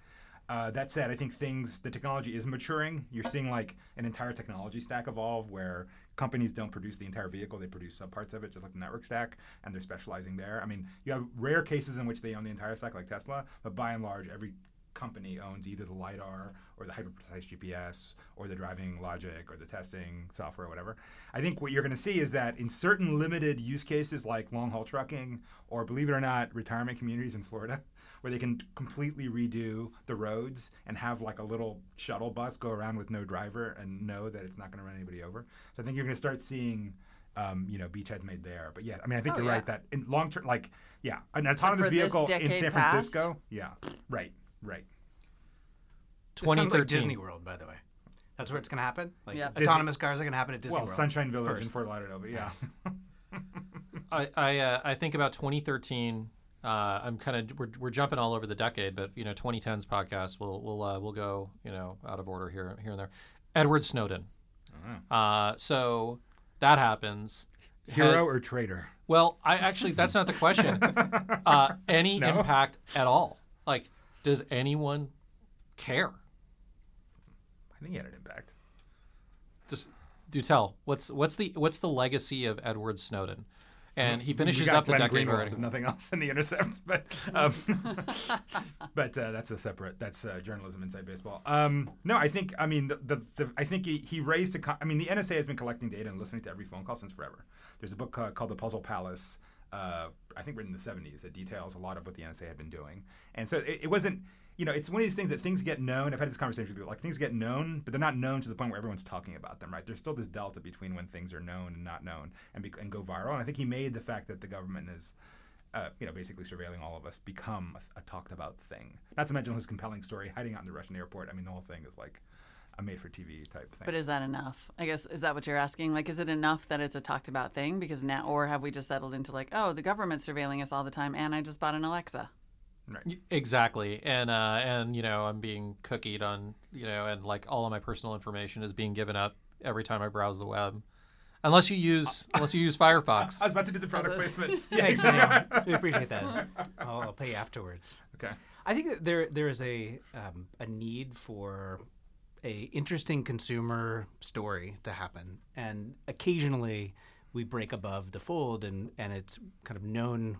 Uh, that said, I think things, the technology is maturing. You're seeing like an entire technology stack evolve where companies don't produce the entire vehicle, they produce subparts of it, just like the network stack, and they're specializing there. I mean, you have rare cases in which they own the entire stack, like Tesla, but by and large, every company owns either the lidar or the hyper precise GPS or the driving logic or the testing software or whatever. I think what you're going to see is that in certain limited use cases like long haul trucking or believe it or not retirement communities in Florida where they can completely redo the roads and have like a little shuttle bus go around with no driver and know that it's not going to run anybody over. So I think you're going to start seeing um, you know, beachheads made there. But yeah, I mean, I think Oh, you're yeah. right that in long term, like, yeah, an autonomous vehicle in San past? Francisco, yeah, right, right. This sounds like 2013. Disney World, by the way. That's where it's going to happen. Like Yeah. autonomous cars are going to happen at Disney World. well, World. Sunshine Village in. Fort Lauderdale, but yeah. I I, uh, I think about 2013. Uh, I'm kind of we're, we're jumping all over the decade, but you know 2010's podcast will will uh, will go you know out of order here here and there. Edward Snowden. Uh, so that happens. Hero Has- or traitor? well, I actually that's not the question. Uh, any No? impact at all? Like, does anyone care? I think he had an impact. Just do tell. What's what's the what's the legacy of Edward Snowden? And he finishes up the Glenn decade Greenwald, nothing else in the intercept, but um, but uh, that's a separate. That's uh, journalism inside baseball. Um, no, I think I mean the, the, the I think he, he raised a. co- I mean the NSA has been collecting data and listening to every phone call since forever. There's a book uh, called The Puzzle Palace. Uh, I think written in the 70s that details a lot of what the NSA had been doing, and so it, it wasn't. You know, it's one of these things that things get known. I've had this conversation with people. Like things get known, but they're not known to the point where everyone's talking about them. Right? There's still this delta between when things are known and not known, and, be, and go viral. And I think he made the fact that the government is uh, you know, basically surveilling all of us become a, a talked about thing. Not to mention his compelling story hiding out in the Russian airport. I mean, the whole thing is like a made for TV type thing. But is that enough? I guess is that what you're asking? Like, is it enough that it's a talked about thing? Because now, or have we just settled into like, oh, the government's surveilling us all the time, and I just bought an Alexa. Right. Exactly, and uh, and you know I'm being cookied on you know, and like all of my personal information is being given up every time I browse the web, unless you use unless you use Firefox. I was about to do the product That's placement. Thanks, Neil. We appreciate that. I'll, I'll pay you afterwards. okay. I think that there there is a um, a need for a interesting consumer story to happen, and occasionally we break above the fold, and and it's kind of known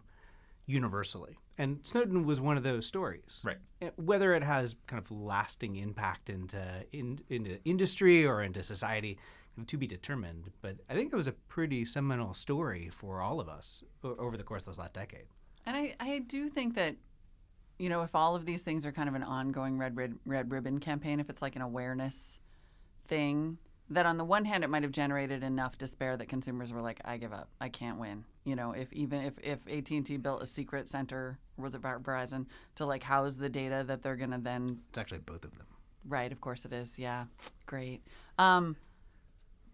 universally. And Snowden was one of those stories. Right. Uh, Whether it has kind of lasting impact into in, into industry or into society, to be determined. But I think it was a pretty seminal story for all of us over the course of this last decade. And I, I do think that, you know, if all of these things are kind of an ongoing red, red, red ribbon campaign, if it's like an awareness thing, that on the one hand it might have generated enough despair that consumers were like, I give up, I can't win. You know, if even if, if AT and T built a secret center, was it Verizon, to like house the data that they're gonna then It's actually both of them. Right, of course it is. Yeah, great. Um,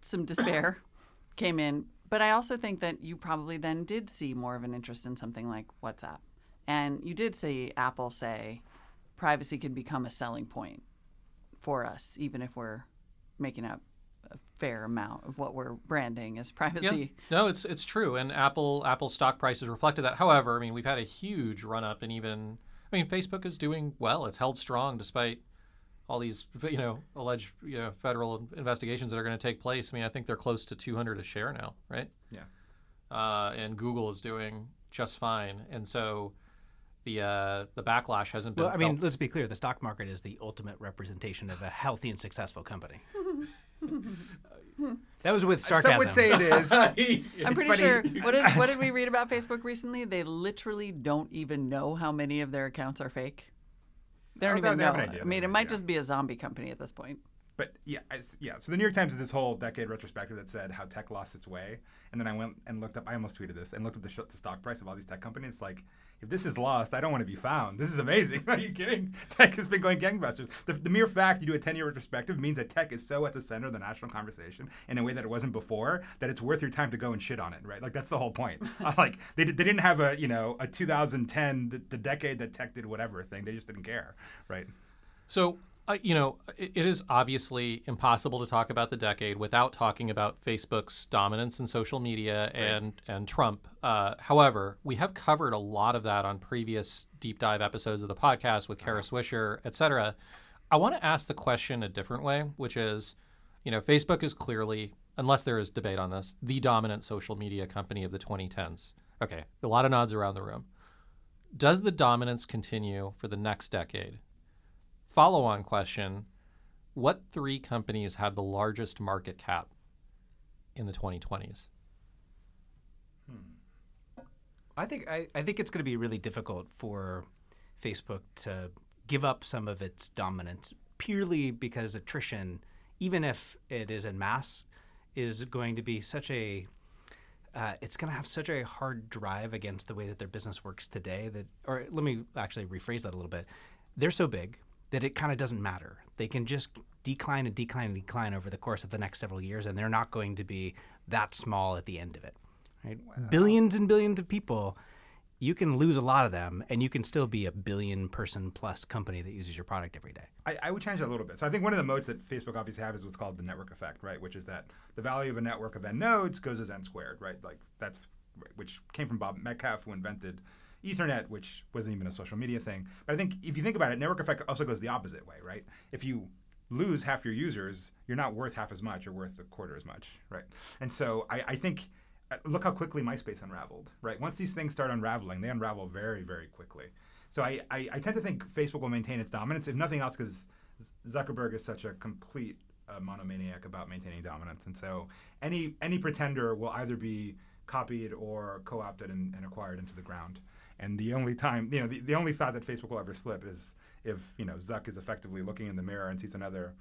some despair came in, but I also think that you probably then did see more of an interest in something like WhatsApp, and you did see Apple say privacy can become a selling point for us, even if we're making up a fair amount of what we're branding as Yeah, privacy. no, it's it's true, and Apple Apple stock prices reflected that. However, I mean we've had a huge run up, and even I mean Facebook is doing well; it's held strong despite all these you know alleged you know federal investigations that are going to take place. I mean I think they're close to 200 a share now, right? Yeah. Uh, and Google is doing just fine, and so the uh, the backlash hasn't been. Well, I mean, felt. let's be clear. The stock market is the ultimate representation of a healthy and successful company. that was with sarcasm. Some would say it is. I'm pretty funny- sure. What, is, what did we read about Facebook recently? They literally don't even know how many of their accounts are fake. They don't Oh, even they know. have an idea, I mean, it might idea. just be a zombie company at this point. But yeah, I s yeah. So the New York Times did this whole decade retrospective that said how tech lost its way, and then I went and looked up. I almost tweeted this and looked up the, sh- the stock price of all these tech companies. It's like, if this is lost, I don't want to be found. This is amazing. Are you kidding? Tech has been going gangbusters. The, the mere fact you do a ten-year retrospective means that tech is so at the center of the national conversation in a way that it wasn't before that it's worth your time to go and shit on it. Right? Like that's the whole point. Uh, like they, they didn't have a you know a 2010 the, the decade that tech did whatever thing. They just didn't care. Right? So uh, you know, it, it is obviously impossible to talk about the decade without talking about Facebook's dominance in social media and and Trump. Uh, however, we have covered a lot of that on previous deep dive episodes of the podcast with Kara Swisher, et cetera. I want to ask the question a different way, which is, you know, Facebook is clearly, unless there is debate on this, the dominant social media company of the 2010s. Okay, a lot of nods around the room. Does the dominance continue for the next decade? Follow on question What three companies have the largest market cap in the 2020s? I think I, I think it's going to be really difficult for Facebook to give up some of its dominance purely because attrition, even if it is in mass, is going to be such a uh, it's going to have such a hard drive against the way that their business works today that or let me actually rephrase that a little bit they're so big that it kind of doesn't matter they can just decline and decline and decline over the course of the next several years and they're not going to be that small at the end of it right billions and billions of people you can lose a lot of them and you can still be a billion person plus company that uses your product every day I, I would change that a little bit. So I think one of the modes that Facebook obviously have is what's called the network effect, right? Which is that the value of a network of n nodes goes as n squared, right? Like that's which came from Bob Metcalfe, who invented Ethernet, which wasn't even a social media thing. But I think if you think about it, network effect also goes the opposite way, right? If you lose half your users, you're not worth half as much. You're worth a quarter as much, right? And so I, I think uh, look how quickly MySpace unraveled, right? Once these things start unraveling, they unravel very, very quickly. So I, I, I tend to think Facebook will maintain its dominance, if nothing else, because Zuckerberg is such a complete uh, monomaniac about maintaining dominance. And so any any pretender will either be copied or co-opted and, and acquired into the ground. And the only time, you know, the, the only thought that Facebook will ever slip is if, you know, Zuck is effectively looking in the mirror and sees another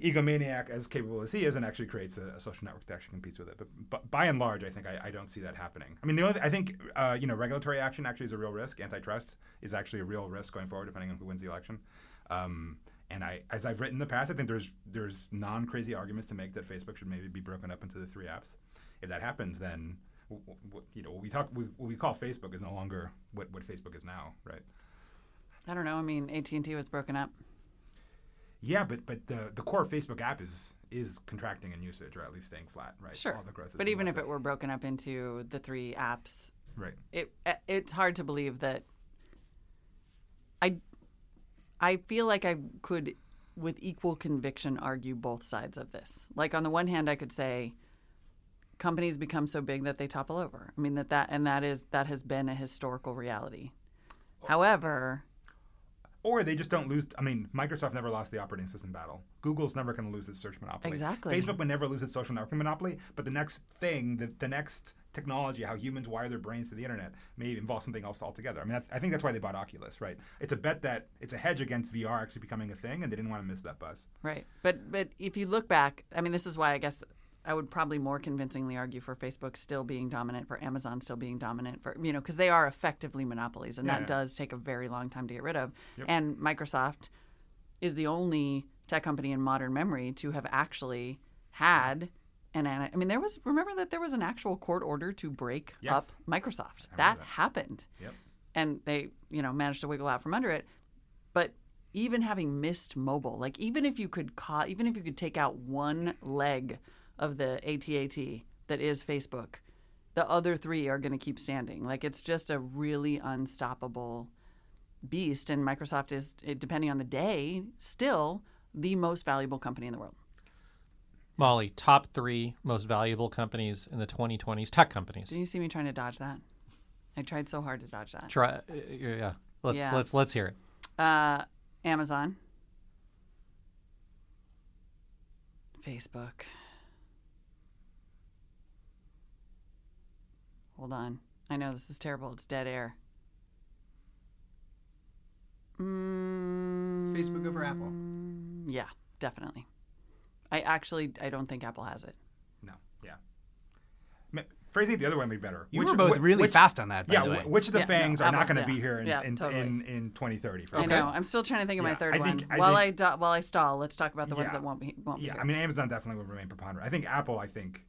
egomaniac as capable as he is and actually creates a, a, social network that actually competes with it. But, but by and large, I think I, I don't see that happening. I mean, the only I think uh, you know regulatory action actually is a real risk. Antitrust is actually a real risk going forward, depending on who wins the election. Um, and I, as I've written in the past, I think there's there's non crazy arguments to make that Facebook should maybe be broken up into the three apps. If that happens, then you know what we talk we, what we call Facebook is no longer what, what Facebook is now, right? I don't know. I mean, AT and T was broken up. Yeah, but but the the core Facebook app is is contracting in usage, or at least staying flat, right? Sure. All the growth is But even if it were broken up into the three apps, right, it uh, it's hard to believe that. I I feel like I could, with equal conviction, argue both sides of this. Like on the one hand, I could say, companies become so big that they topple over. I mean that that and that is that has been a historical reality. However, or they just don't lose. I mean, Microsoft never lost the operating system battle. Google's never going to lose its search monopoly. Exactly. Facebook would never lose its social networking monopoly. But the next thing, the, the next technology, how humans wire their brains to the internet, may involve something else altogether. I mean, I think that's why they bought Oculus, right? It's a bet that it's a hedge against VR actually becoming a thing, and they didn't want to miss that buzz. Right. But but if you look back, I mean, this is why I guess I would probably more convincingly argue for Facebook still being dominant, for Amazon still being dominant, for you know, because they are effectively monopolies, and Yeah, that yeah. does take a very long time to get rid of. Yep. And Microsoft is the only tech company in modern memory to have actually had an. I mean, there was remember that there was an actual court order to break Yes. up Microsoft. That that. happened Yep. and they you know managed to wiggle out from under it but even having missed mobile like even if you could ca- even if you could take out one leg of the ATAT that is Facebook the other three are going to keep standing like it's just a really unstoppable beast and Microsoft is depending on the day still the most valuable company in the world Molly, top three most valuable companies in the 2020s, tech companies. did you see me trying to dodge that I tried so hard to dodge that Try, uh, yeah. Let's Yeah. let's let's hear it. Uh, Amazon, Facebook. Hold on. I know this is terrible. It's dead air. Mm, Facebook over Apple. Yeah, definitely. I actually I don't think Apple has it. No, yeah. Ma- Phrasing it the other way may be better. You Which- were both wh- really which- fast on that, by yeah, the way. wh- which of the Yeah, no, FAANGs are not going to be here in, Yeah, in, totally. in, in 2030? For I okay? know. I'm still trying to think of my third I think- one. I while think- I do, while I stall, let's talk about the ones that won't be won't Yeah, be I mean, Amazon definitely will remain preponderant. I think Apple, I think,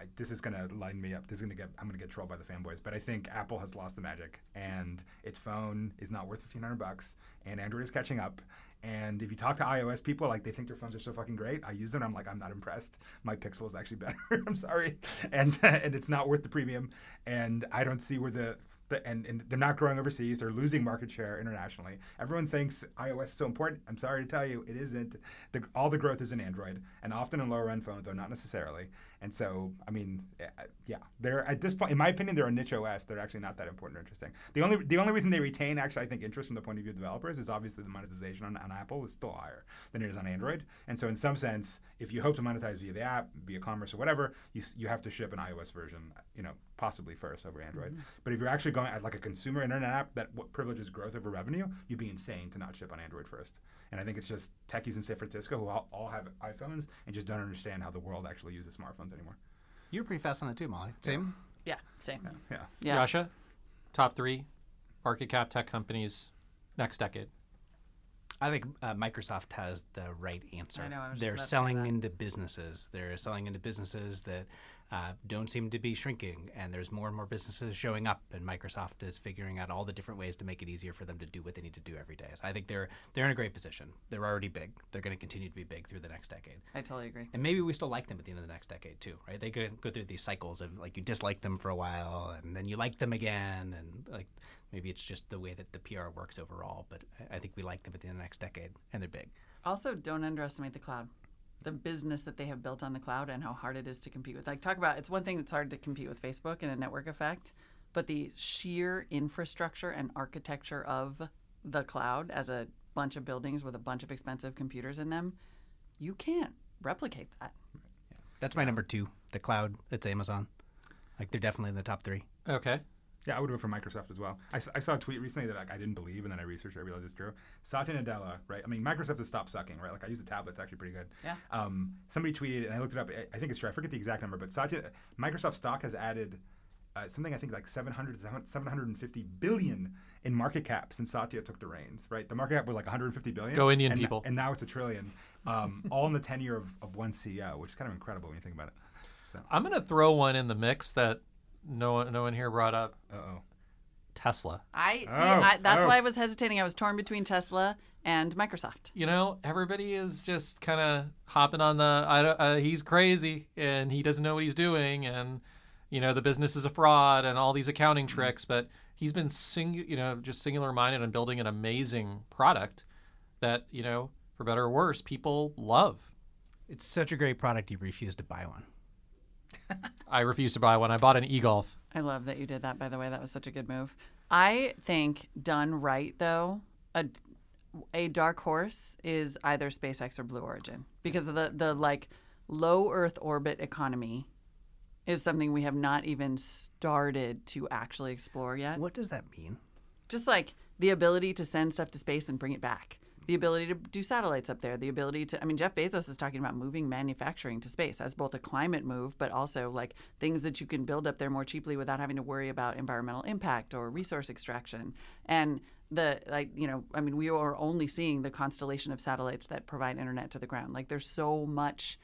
I, this is gonna line me up. This is gonna get. I'm gonna get trolled by the fanboys, but I think Apple has lost the magic, and its phone is not worth 1,500 bucks, and Android is catching up. And if you talk to iOS people, like they think their phones are so fucking great. I use it. I'm like, I'm not impressed. My Pixel is actually better. I'm sorry, and and it's not worth the premium. And I don't see where the the, and, and they're not growing overseas. They're losing market share internationally. Everyone thinks iOS is so important. I'm sorry to tell you, it isn't. The, all the growth is in Android, and often in lower end phones, though not necessarily. And so, I mean, yeah, they're at this point, in my opinion, they're a niche OS. They're actually not that important or interesting. The only the only reason they retain actually, I think, interest from the point of view of developers is obviously the monetization on, on Apple is still higher than it is on Android. And so, in some sense, if you hope to monetize via the app, via commerce or whatever, you you have to ship an iOS version, you know, possibly first over Android. Mm-hmm. But if you're actually going at like a consumer internet app that what privileges growth over revenue, you'd be insane to not ship on Android first. And I think it's just techies in San Francisco who all, all have iPhones and just don't understand how the world actually uses smartphones anymore. You were pretty fast on that too, Molly. Same. Yeah, same. Yeah. Yeah. Russia, top three market cap tech companies next decade. I think uh, Microsoft has the right answer. I know, I was They're about to say selling that. into businesses. They're selling into businesses that uh, don't seem to be shrinking, and there's more and more businesses showing up. And Microsoft is figuring out all the different ways to make it easier for them to do what they need to do every day. So I think they're they're in a great position. They're already big. They're going to continue to be big through the next decade. I totally agree. And maybe we still like them at the end of the next decade too, right? They go, go through these cycles of like you dislike them for a while, and then you like them again, and like maybe it's just the way that the PR works overall. But I, I think we like them at the end of the next decade, and they're big. Also, don't underestimate the cloud. The business that they have built on the cloud and how hard it is to compete with. Like, talk about it's one thing that's hard to compete with Facebook and a network effect, but the sheer infrastructure and architecture of the cloud as a bunch of buildings with a bunch of expensive computers in them, you can't replicate that. That's my number two. The cloud. It's Amazon. Like they're definitely in the top three. Okay. Yeah, I would vote for Microsoft as well. I, I saw a tweet recently that like, I didn't believe, and then I researched it. I realized it's true. Satya Nadella, right? I mean, Microsoft has stopped sucking, right? Like I use the tablet; it's actually pretty good. Yeah. Um, somebody tweeted, and I looked it up. I, I think it's true. I forget the exact number, but Satya, Microsoft stock has added uh, something I think like 700 750 billion in market cap since Satya took the reins, right? The market cap was like 150 billion. Go Indian and, people. And now it's a trillion, um, all in the tenure of, of one CEO, which is kind of incredible when you think about it. So, I'm gonna throw one in the mix that no one, no one here brought up. uh oh. Tesla. I see. Oh, I, that's oh. why I was hesitating. I was torn between Tesla and Microsoft. You know, everybody is just kind of hopping on the. I don't, uh, he's crazy and he doesn't know what he's doing, and you know the business is a fraud and all these accounting tricks. But he's been sing, you know, just singular minded on building an amazing product that you know, for better or worse, people love. It's such a great product. You refuse to buy one. I refused to buy one. I bought an e-golf. I love that you did that, by the way. That was such a good move. I think done right, though, a, a dark horse is either SpaceX or Blue Origin because of the, the like low Earth orbit economy is something we have not even started to actually explore yet. What does that mean? Just like the ability to send stuff to space and bring it back, the ability to do satellites up there, the ability to, I mean, Jeff Bezos is talking about moving manufacturing to space as both a climate move, but also like things that you can build up there more cheaply without having to worry about environmental impact or resource extraction. And the, like, you know, I mean, we are only seeing the constellation of satellites that provide internet to the ground. Like, there's so much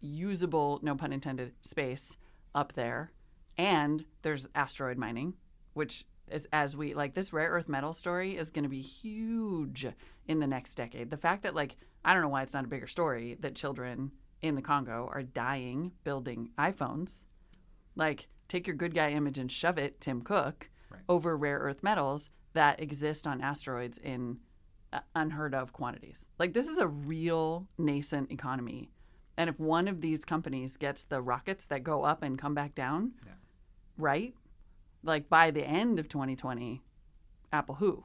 usable, no pun intended, space up there. And there's asteroid mining, which is as we like this rare earth metal story is going to be huge in the next decade. The fact that like I don't know why it's not a bigger story that children in the Congo are dying building iPhones. Like take your good guy image and shove it Tim Cook Right. over rare earth metals that exist on asteroids in uh, unheard of quantities. Like this is a real nascent economy. And if one of these companies gets the rockets that go up and come back down, Yeah. right? Like by the end of 2020, Apple who?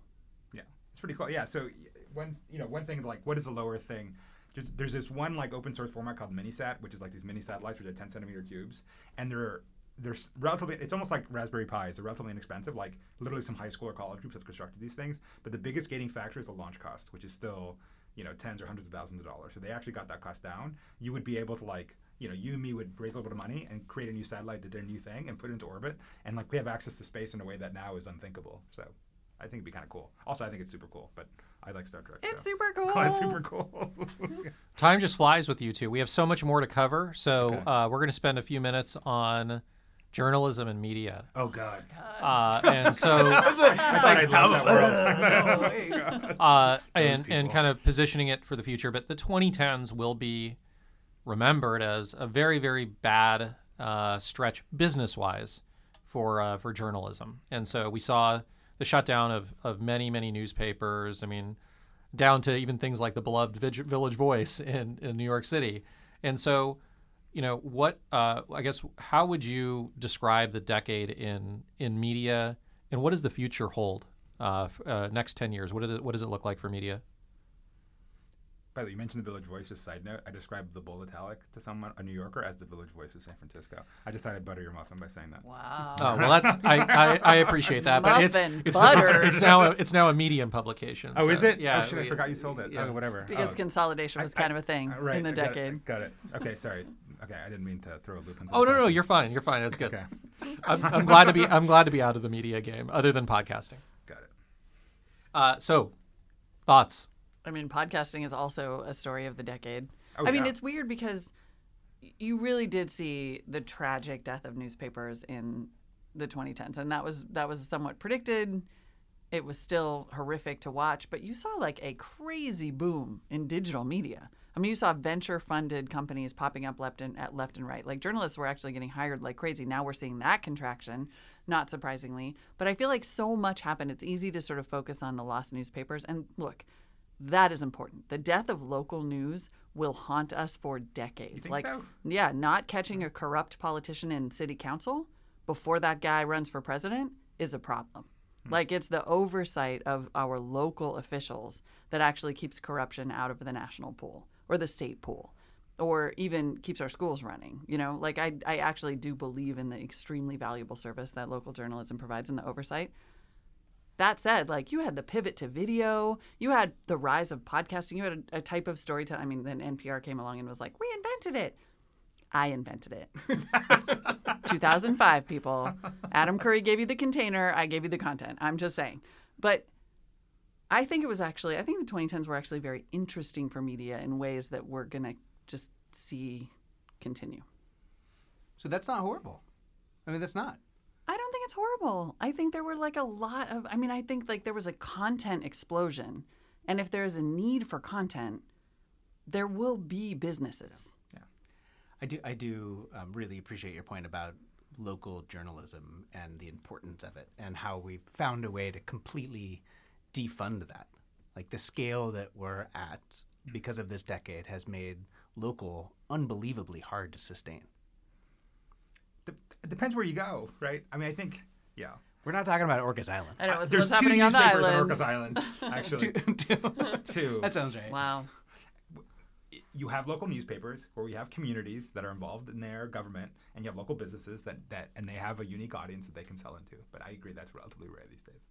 Yeah, it's pretty cool. Yeah, so one you know one thing like what is a lower thing? Just there's this one like open source format called Minisat, which is like these mini satellites which are 10 centimeter cubes, and they're they're relatively it's almost like Raspberry Pis. They're relatively inexpensive. Like literally some high school or college groups have constructed these things. But the biggest gating factor is the launch cost, which is still you know tens or hundreds of thousands of dollars. So they actually got that cost down. You would be able to like you know, you and me would raise a little bit of money and create a new satellite, that did their new thing, and put it into orbit. And like we have access to space in a way that now is unthinkable. So I think it'd be kind of cool. Also, I think it's super cool, but I like Star Trek. It's so. super cool. Oh, it's super cool. Time just flies with you two. We have so much more to cover. So Okay. uh, we're going to spend a few minutes on journalism and media. oh God. Uh, and so, I thought I'd love that world. uh, and, and kind of positioning it for the future. But the 2010s will be remembered as a very, very bad uh, stretch business wise for, uh, for journalism. And so we saw the shutdown of, of many, many newspapers. I mean, down to even things like the beloved Village Voice in, in New York City. And so, you know, what uh, I guess how would you describe the decade in in media, and what does the future hold uh, uh, next ten years? What does it what does it look like for media? By the way, you mentioned the Village Voice. Just side note, I described the Bold Italic to someone, a New Yorker, as the Village Voice of San Francisco. I just thought I'd butter your muffin by saying that. Wow. Oh well, that's I, I, I appreciate that, but it's Muffin, it's, butter. it's, it's now a, it's now a medium publication. Oh, is it? Yeah. Oh, shit, I we- forgot you sold it. yeah. Oh, whatever. Because oh. consolidation was I- kind of a thing Uh, right, in the I got it, decade. Got it. Okay, sorry. Okay, I didn't mean to throw a loop into. The Oh the no no question. you're fine you're fine that's good. Okay, I'm, I'm glad to be I'm glad to be out of the media game other than podcasting. got it. Uh, so, thoughts? I mean, podcasting is also a story of the decade. Oh, I mean, yeah. it's weird because you really did see the tragic death of newspapers in the 2010s, and that was that was somewhat predicted. It was still horrific to watch, but you saw like a crazy boom in digital media. I mean, you saw venture-funded companies popping up left and at left and right. Like journalists were actually getting hired like crazy. Now we're seeing that contraction, not surprisingly. But I feel like so much happened. It's easy to sort of focus on the lost newspapers. And look, that is important. The death of local news will haunt us for decades. think like, so? yeah, not catching a corrupt politician in city council before that guy runs for president is a problem. Hmm. Like, it's the oversight of our local officials that actually keeps corruption out of the national pool or the state pool or even keeps our schools running. You know, like, I, I actually do believe in the extremely valuable service that local journalism provides in the oversight. That said, like you had the pivot to video, you had the rise of podcasting, you had a, a type of storytelling. I mean, then NPR came along and was like, "We invented it." I invented it. 2005, people. Adam Curry gave you the container. I gave you the content. I'm just saying, but I think it was actually. I think the 2010s were actually very interesting for media in ways that we're gonna just see continue. So that's not horrible. I mean, that's not. I don't think it's horrible. I think there were like a lot of I mean, I think like there was a content explosion. And if there is a need for content, there will be businesses. Yeah. I do. I do um, really appreciate your point about local journalism and the importance of it, and how we've found a way to completely defund that. Like the scale that we're at because of this decade has made local unbelievably hard to sustain. Dep- It depends where you go, right? I mean, I think, yeah. We're not talking about Orcas Island. I know what's, There's what's happening two on the newspapers island. Orcas Island, actually. Two. that sounds right. Wow. you have local newspapers where you have communities that are involved in their government, and you have local businesses that, that and they have a unique audience that they can sell into. But I agree that's relatively rare these days.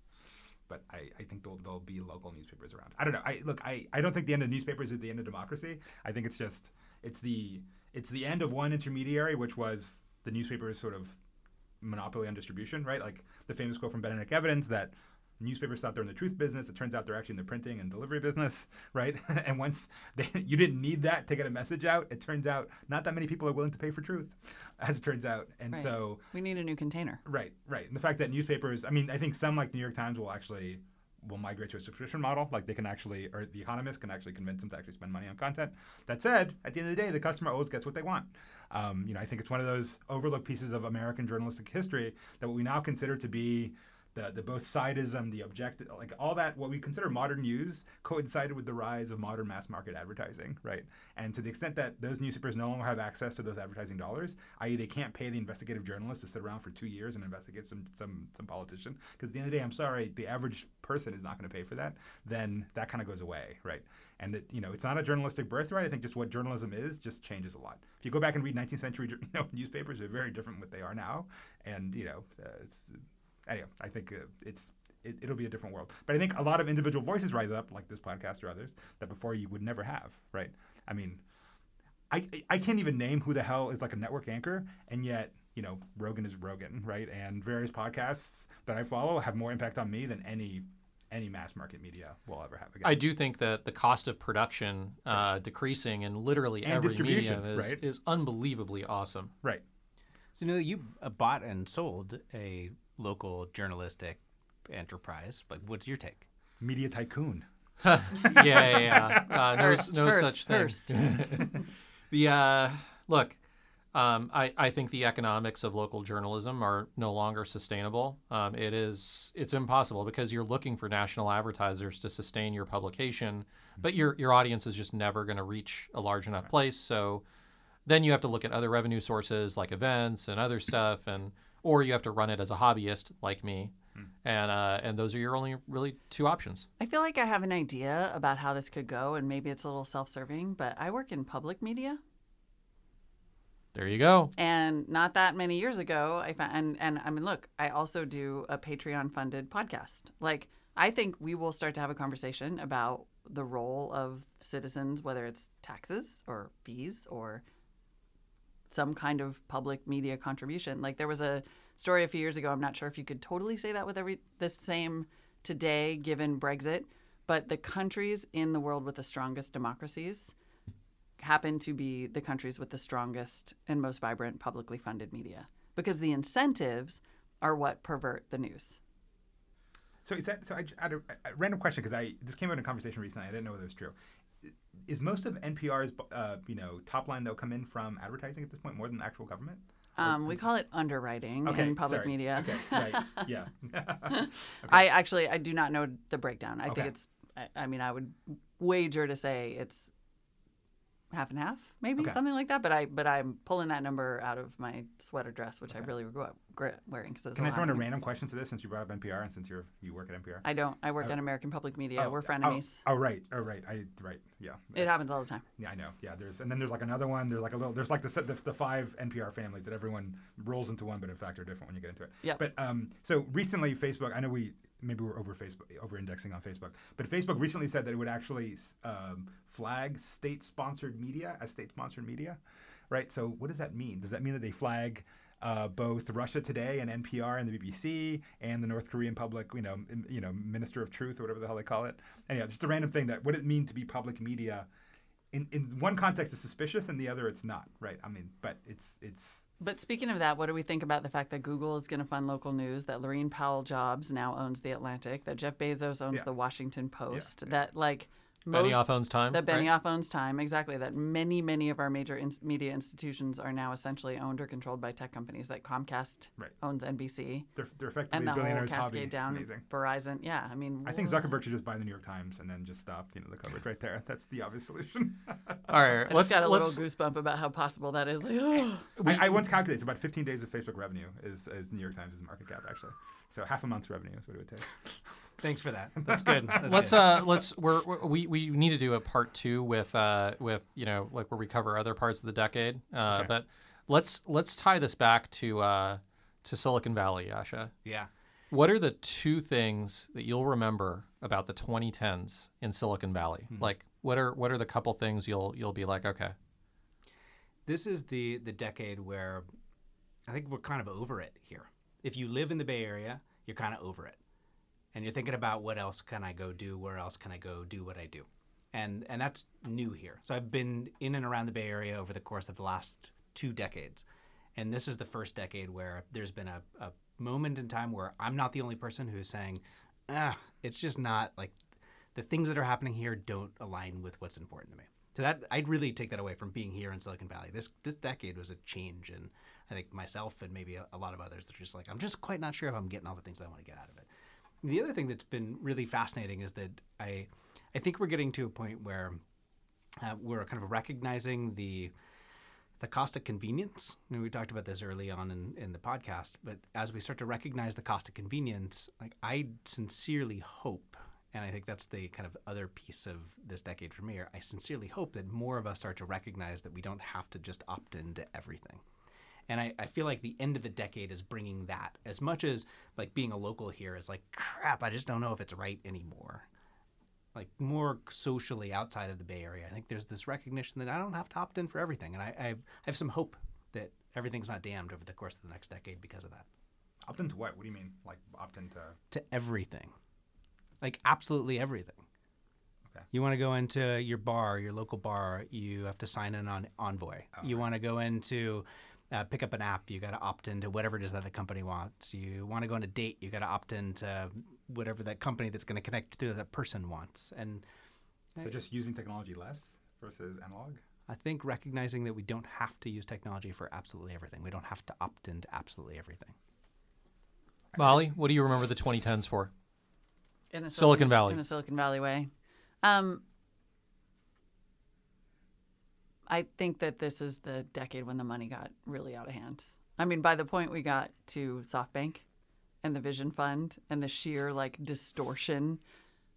But I, I think there'll, there'll be local newspapers around. I don't know. I look. I, I don't think the end of newspapers is the end of democracy. I think it's just it's the it's the end of one intermediary, which was the newspapers sort of monopoly on distribution, right? Like the famous quote from Benedict Evans that newspapers thought they're in the truth business. It turns out they're actually in the printing and delivery business, right? and once they, you didn't need that to get a message out, it turns out not that many people are willing to pay for truth, as it turns out. And Right. so, We need a new container. right, right. And the fact that newspapers, I mean, I think some like the New York Times will actually will migrate to a subscription model. Like they can actually, or the Economist can actually convince them to actually spend money on content. That said, at the end of the day, the customer always gets what they want. Um, you know, I think it's one of those overlooked pieces of American journalistic history that what we now consider to be the, the both sidism, the objective, like all that, what we consider modern news coincided with the rise of modern mass market advertising, right? And to the extent that those newspapers no longer have access to those advertising dollars, i.e., they can't pay the investigative journalist to sit around for two years and investigate some some some politician, because at the end of the day, I'm sorry, the average person is not going to pay for that. Then that kind of goes away, right? And that you know, it's not a journalistic birthright. I think just what journalism is just changes a lot. If you go back and read 19th century you know, newspapers, they're very different from what they are now, and you know, uh, it's anyway, I think uh, it's it, it'll be a different world. But I think a lot of individual voices rise up, like this podcast or others, that before you would never have. Right? I mean, I I can't even name who the hell is like a network anchor, and yet you know, Rogan is Rogan, right? And various podcasts that I follow have more impact on me than any any mass market media will ever have again. I do think that the cost of production uh, decreasing in literally And every medium is, right? is unbelievably awesome. right. So, Neil, you uh, bought and sold a local journalistic enterprise. But what's your take? Media tycoon. yeah, yeah, yeah. Uh, no no Hearst, such thing. Hearst. the uh, look, um, I, I think the economics of local journalism are no longer sustainable. Um, it is it's impossible because you're looking for national advertisers to sustain your publication, but your your audience is just never going to reach a large enough place. So then you have to look at other revenue sources like events and other stuff, and or you have to run it as a hobbyist like me, and uh, and those are your only really two options. I feel like I have an idea about how this could go, and maybe it's a little self serving, but I work in public media. There you go. And not that many years ago, I found, and, and I mean, look, I also do a Patreon funded podcast. Like, I think we will start to have a conversation about the role of citizens, whether it's taxes or fees or some kind of public media contribution. Like, there was a story a few years ago. I'm not sure if you could totally say that with every the same today, given Brexit, but the countries in the world with the strongest democracies happen to be the countries with the strongest and most vibrant publicly funded media because the incentives are what pervert the news. So is that so? I, I had a, a random question because I this came out in a conversation recently. I didn't know whether it's true. Is most of NPR's uh, you know top line though come in from advertising at this point more than the actual government? Um, we call it underwriting Okay, in public sorry. media. Okay, right, yeah. I actually I do not know the breakdown. I Okay. think it's I, I mean I would wager to say it's half and half, maybe Okay. something like that. But I but I'm pulling that number out of my sweater dress, which I really regret, wearing because Can I throw in a random question to this since you brought up NPR and since you're you work at NPR? I don't. I work at American Public Media. We're oh, frenemies. Oh, right, oh right, I right, yeah. it happens all the time. Yeah, I know. Yeah, there's and then there's like another one. There's like a little. There's like the set- the, the five NPR families that everyone rolls into one, but in fact are different when you get into it. Yeah. But um, so recently Facebook. I know we maybe we're over Facebook over indexing on Facebook, but Facebook recently said that it would actually um, flag state-sponsored media as state-sponsored media, right? So what does that mean? Does that mean that they flag? Uh, both Russia Today and NPR and the BBC and the North Korean public, you know, you know, Minister of Truth or whatever the hell they call it. Anyhow, just a random thing that what it mean to be public media in, in one context is suspicious and the other it's not right i mean but it's it's But speaking of that, what do we think about the fact that Google is going to fund local news, that Laurene Powell Jobs now owns The Atlantic, that Jeff Bezos owns Yeah. The Washington Post, that like Benioff owns Time, That right? Benioff owns Time, exactly. That many, many of our major in- media institutions are now essentially owned or controlled by tech companies. That Comcast Right. owns NBC, they're, they're effectively and the whole billionaires hobby cascade it's down amazing Verizon. Yeah, I mean, i think zuckerberg should just buy the new york times and then just stop you know the coverage right there that's the obvious solution All right, I let's got a little let's goosebump about how possible that is. Like, oh. I, I once calculated it's about 15 days of facebook revenue is, is new york times' market cap actually so half a month's revenue is what it would take Thanks for that. That's good. That's let's good. uh let's we're, we're we we need to do a part two with uh with you know like where we cover other parts of the decade uh Okay. but let's let's tie this back to uh to silicon valley yasha yeah. what are the two things that you'll remember about the 2010s in silicon valley like what are what are the couple things you'll you'll be like okay This is the the decade where I think we're kind of over it here. If you live in the Bay Area, you're kind of over it. And you're thinking about what else can I go do? Where else can I go do what I do? And and that's new here. So I've been in and around the Bay Area over the course of the last two decades. And this is the first decade where there's been a, a moment in time where I'm not the only person who's saying, ah, it's just not like the things that are happening here don't align with what's important to me. So that I'd really take that away from being here in Silicon Valley. This this decade was a change, and I think myself and maybe a, a lot of others are just like, I'm just quite not sure if I'm getting all the things I want to get out of it. The other thing that's been really fascinating is that I I think we're getting to a point where uh, we're kind of recognizing the the cost of convenience. I mean, we talked about this early on in, in the podcast, but as we start to recognize the cost of convenience, like I sincerely hope, and I think that's the kind of other piece of this decade for me, I sincerely hope that more of us start to recognize that we don't have to just opt into everything. And I, I feel like the end of the decade is bringing that as much as like being a local here is like, crap, I just don't know if it's right anymore like more socially outside of the Bay Area. I think there's this recognition that I don't have to opt in for everything, and I, I, have, I have some hope that everything's not damned over the course of the next decade because of that. Opt into what? What do you mean? Like opt into? To everything, like absolutely everything. Okay. You want to go into your bar, your local bar, you have to sign in on Envoy. Oh, you want to go into uh, pick up an app, you got to opt into whatever it is that the company wants. You want to go on a date, you got to opt into whatever that company that's going to connect to that person wants. And So just using technology less versus analog. I think recognizing that we don't have to use technology for absolutely everything. We don't have to opt into absolutely everything. Molly, what do you remember the 2010s for? in a Silicon Valley. in a Silicon Valley way. Um, I think that this is the decade when the money got really out of hand. I mean, by the point we got to SoftBank and the Vision Fund and the sheer like distortion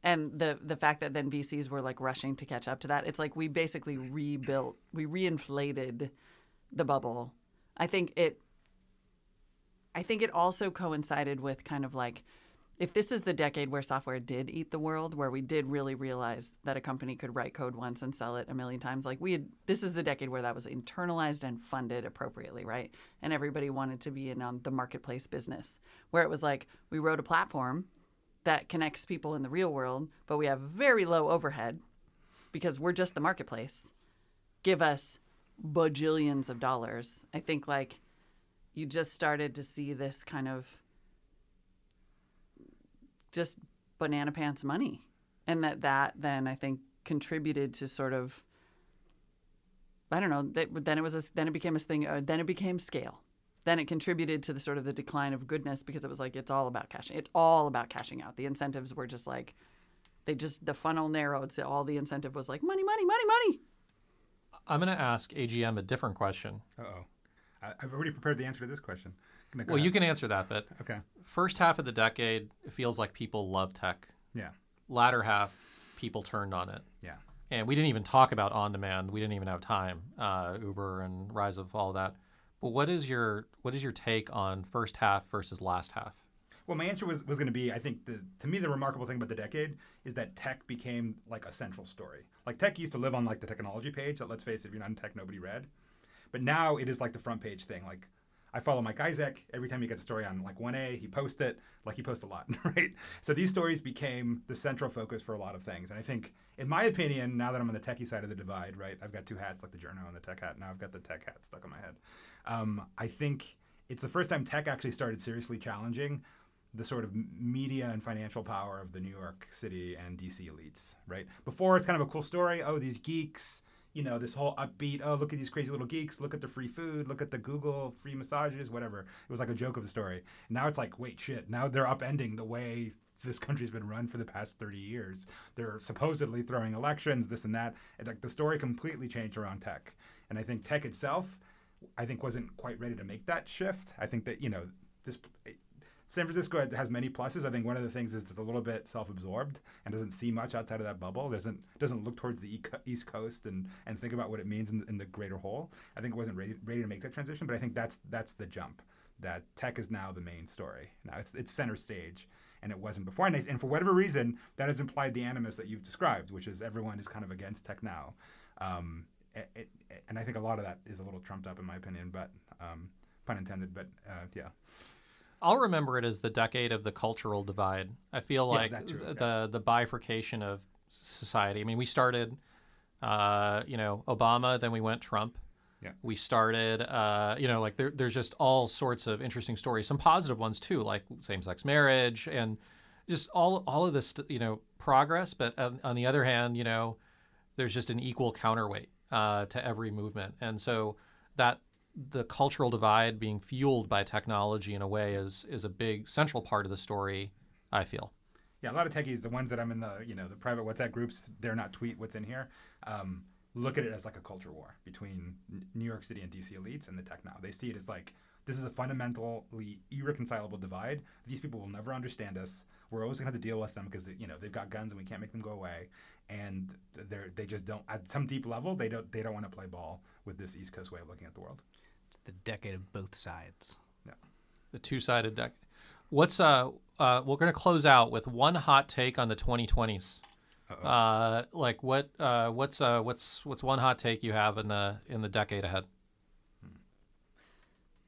and the the fact that then VCs were like rushing to catch up to that, it's like we basically rebuilt, we reinflated the bubble. I think it I think it also coincided with kind of like if this is the decade where software did eat the world, where we did really realize that a company could write code once and sell it a million times, like we had, this is the decade where that was internalized and funded appropriately, right? And everybody wanted to be in on the marketplace business, where it was like we wrote a platform that connects people in the real world, but we have very low overhead because we're just the marketplace. Give us bajillions of dollars. I think like you just started to see this kind of just banana pants money and that that then i think contributed to sort of i don't know that, then it was a, then it became a thing uh, then it became scale then it contributed to the sort of the decline of goodness because it was like it's all about cashing it's all about cashing out the incentives were just like they just the funnel narrowed so all the incentive was like money money money money I'm going to ask AGM a different question. Uh oh. I've already prepared the answer to this question. Well, you can answer that, but Okay. first half of the decade, it feels like people love tech. Yeah. Latter half, people turned on it. Yeah. And we didn't even talk about on demand. We didn't even have time. Uh, Uber and rise of all that. But what is your what is your take on first half versus last half? Well, my answer was, was going to be I think the to me the remarkable thing about the decade is that tech became like a central story. Like tech used to live on like the technology page that let's face it, if you're not in tech, nobody read. But now it is like the front page thing. Like I follow Mike Isaac. Every time he gets a story on like 1A, he posts it. Like he posts a lot, right? So these stories became the central focus for a lot of things. And I think, in my opinion, now that I'm on the techie side of the divide, right? I've got two hats, like the journo and the tech hat. Now I've got the tech hat stuck on my head. Um, I think it's the first time tech actually started seriously challenging the sort of media and financial power of the New York City and DC elites, right? Before it's kind of a cool story. Oh, these geeks, you know, this whole upbeat. Oh, look at these crazy little geeks. Look at the free food. Look at the Google free massages. Whatever. It was like a joke of a story. Now it's like, wait, shit. Now they're upending the way this country's been run for the past 30 years. They're supposedly throwing elections, this and that. Like the story completely changed around tech. And I think tech itself, I think wasn't quite ready to make that shift. I think that, you know, this San Francisco has many pluses. I think one of the things is it's a little bit self-absorbed and doesn't see much outside of that bubble. Doesn't doesn't look towards the East Coast and, and think about what it means in, in the greater whole. I think it wasn't ready, ready to make that transition, but I think that's that's the jump. That tech is now the main story. Now it's it's center stage, and it wasn't before. And, I, and for whatever reason, that has implied the animus that you've described, which is everyone is kind of against tech now. Um, it, it, and I think a lot of that is a little trumped up in my opinion, but um, pun intended. But uh, yeah. I'll remember it as the decade of the cultural divide. I feel like that too, th- yeah. the the bifurcation of society. I mean, we started, uh, you know, Obama, then we went Trump. Yeah. We started, uh, you know, like there, there's just all sorts of interesting stories, some positive ones too, like same-sex marriage and just all all of this, you know, progress. But on, on the other hand, you know, there's just an equal counterweight uh, to every movement, and so that the cultural divide being fueled by technology in a way is is a big central part of the story. I feel. Yeah, a lot of techies, the ones that I'm in the you know the private WhatsApp groups, they're not tweet what's in here. Um, look at it as like a culture war between New York City and DC elites and the tech now. They see it as like this is a fundamentally irreconcilable divide. These people will never understand us. We're always gonna have to deal with them because you know they've got guns and we can't make them go away. And they're they just don't at some deep level they don't they don't want to play ball with this East Coast way of looking at the world. It's the decade of both sides. Yeah, the two-sided decade. What's uh, uh we're going to close out with one hot take on the 2020s. Uh-oh. Uh, like what uh what's uh what's what's one hot take you have in the in the decade ahead?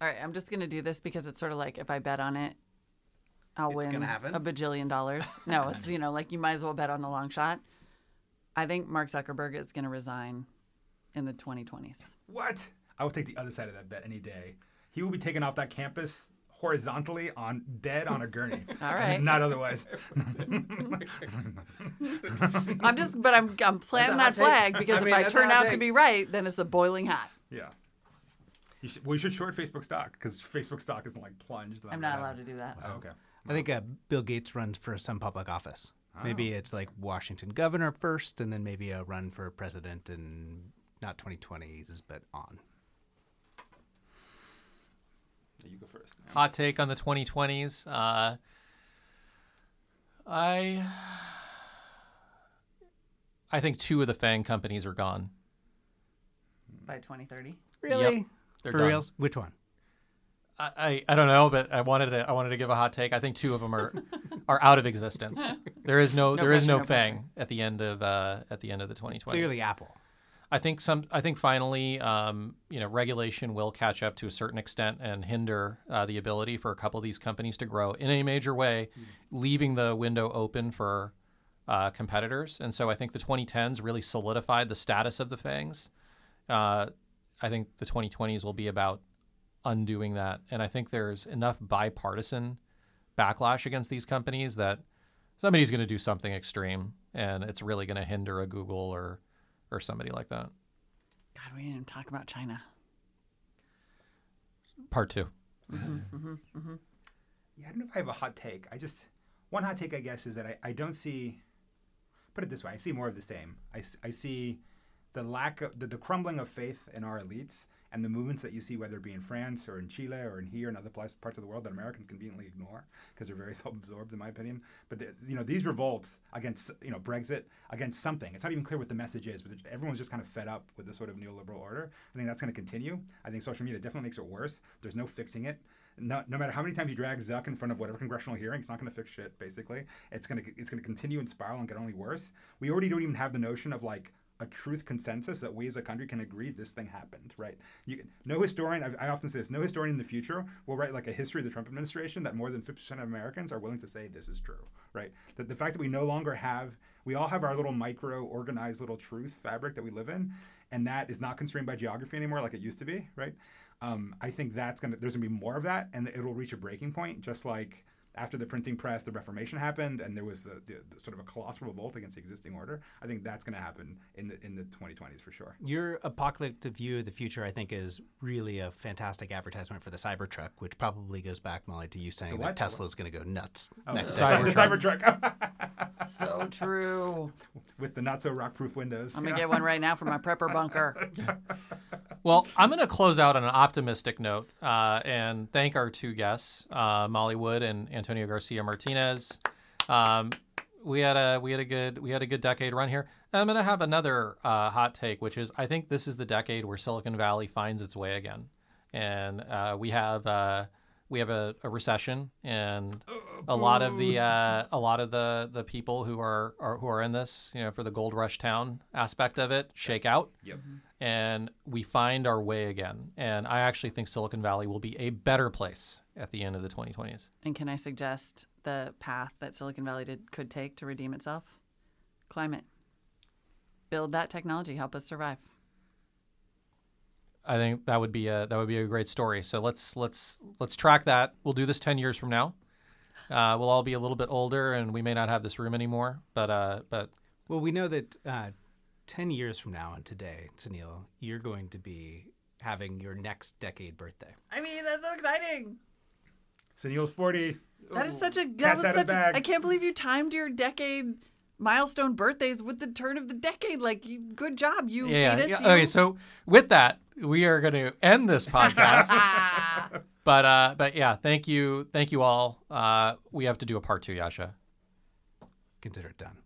All right, I'm just gonna do this because it's sort of like if I bet on it, I'll It's win a bajillion dollars. No, it's you know like you might as well bet on the long shot. I think Mark Zuckerberg is gonna resign in the 2020s. What? I will take the other side of that bet any day. He will be taken off that campus horizontally on dead on a gurney. All right. Not otherwise. I'm just, but I'm I'm planting hot that take. flag because I if mean, I turn hot out to be right, then it's a boiling hot. yeah. You should, well, you should short Facebook stock because Facebook stock isn't like plunged. I'm not allowed to do that. Oh, okay. I think uh, Bill Gates runs for some public office. Oh. Maybe it's like Washington governor first, and then maybe a run for president in not 2020s, but on. Yeah, you go first. man. Hot take on the 2020s. Uh, I I think two of the FAANG companies are gone. By 2030. Really? They're For done. reals? Which one? I, I, I don't know, but I wanted to I wanted to give a hot take. I think two of them are are out of existence. There is no, No there is pressure, no no FAANG pressure. at the end of uh, at the end of the 2020s. Clearly Apple. I think some. I think finally, um, you know, regulation will catch up to a certain extent and hinder uh, the ability for a couple of these companies to grow in a major way, leaving the window open for uh, competitors. And so I think the 2010s really solidified the status of the FAANGs. Uh, I think the 2020s will be about undoing that. And I think there's enough bipartisan backlash against these companies that somebody's going to do something extreme, and it's really going to hinder a Google or or somebody like that. God, we didn't even talk about China. Part two. Mm-hmm, mm-hmm, mm-hmm, yeah, I don't know if I have a hot take. I just one hot take I guess is that I, I don't see. Put it this way: I see more of the same. I, I see the lack of the, the crumbling of faith in our elites and the movements that you see, whether it be in France or in Chile or in here and other parts of the world that Americans conveniently ignore because they're very self-absorbed, in my opinion. But the, you know, these revolts against you know Brexit, against something. It's not even clear what the message is, but everyone's just kind of fed up with this sort of neoliberal order. I think that's going to continue. I think social media definitely makes it worse. There's no fixing it no, no matter how many times you drag Zuck in front of whatever congressional hearing, it's not going to fix shit. Basically, it's going to it's going to continue and spiral and get only worse. We already don't even have the notion of like a truth consensus that we as a country can agree this thing happened, right? You, no historian, I, I often say this, no historian in the future will write like a history of the Trump administration that more than 50% of Americans are willing to say this is true, right? That the fact that we no longer have, we all have our little micro organized little truth fabric that we live in, and that is not constrained by geography anymore like it used to be, right? Um, I think that's gonna there's gonna be more of that, and it'll reach a breaking point, just like after the printing press, the Reformation happened, and there was the, the, the sort of a colossal revolt against the existing order. I think that's gonna happen in the in the 2020s for sure. Your apocalyptic view of the future, I think, is really a fantastic advertisement for the Cybertruck, which probably goes back, Molly, to you saying that what? The what? Tesla's going to go nuts Oh, next the, decade. The Cybertruck So true. with the not so rock-proof windows. I'm gonna get one right now for my prepper bunker. Well, I'm going to close out on an optimistic note uh, and thank our two guests, uh, Molly Wood and Antonio Garcia Martinez. Um, we had a we had a good we had a good decade run here. I'm going to have another uh, hot take, which is I think this is the decade where Silicon Valley finds its way again, and uh, we have uh, we have a, a recession, and a lot of the uh, a lot of the the people who are, are who are in this, you know, for the gold rush town aspect of it, shake out Yep. and we find our way again. And I actually think Silicon Valley will be a better place at the end of the 2020s. And can I suggest the path that Silicon Valley did, could take to redeem itself? Climate. Build that technology. Help us survive. I think that would be a that would be a great story. So let's let's let's track that. We'll do this 10 years from now. Uh, we'll all be a little bit older, and we may not have this room anymore. But uh, but Well, we know that uh, 10 years from now and today, Sunil, you're going to be having your next decade birthday. I mean, that's so exciting. Sunil's 40. That is such a that Cat's was out of such. bag. A, I can't believe you timed your decade milestone birthdays with the turn of the decade. Like, you, good job, you yeah, fetus. yeah. you. Okay, so with that, we are going to end this podcast. but uh, but yeah, thank you, thank you all. Uh, we have to do a part two, Yasha. Consider it done.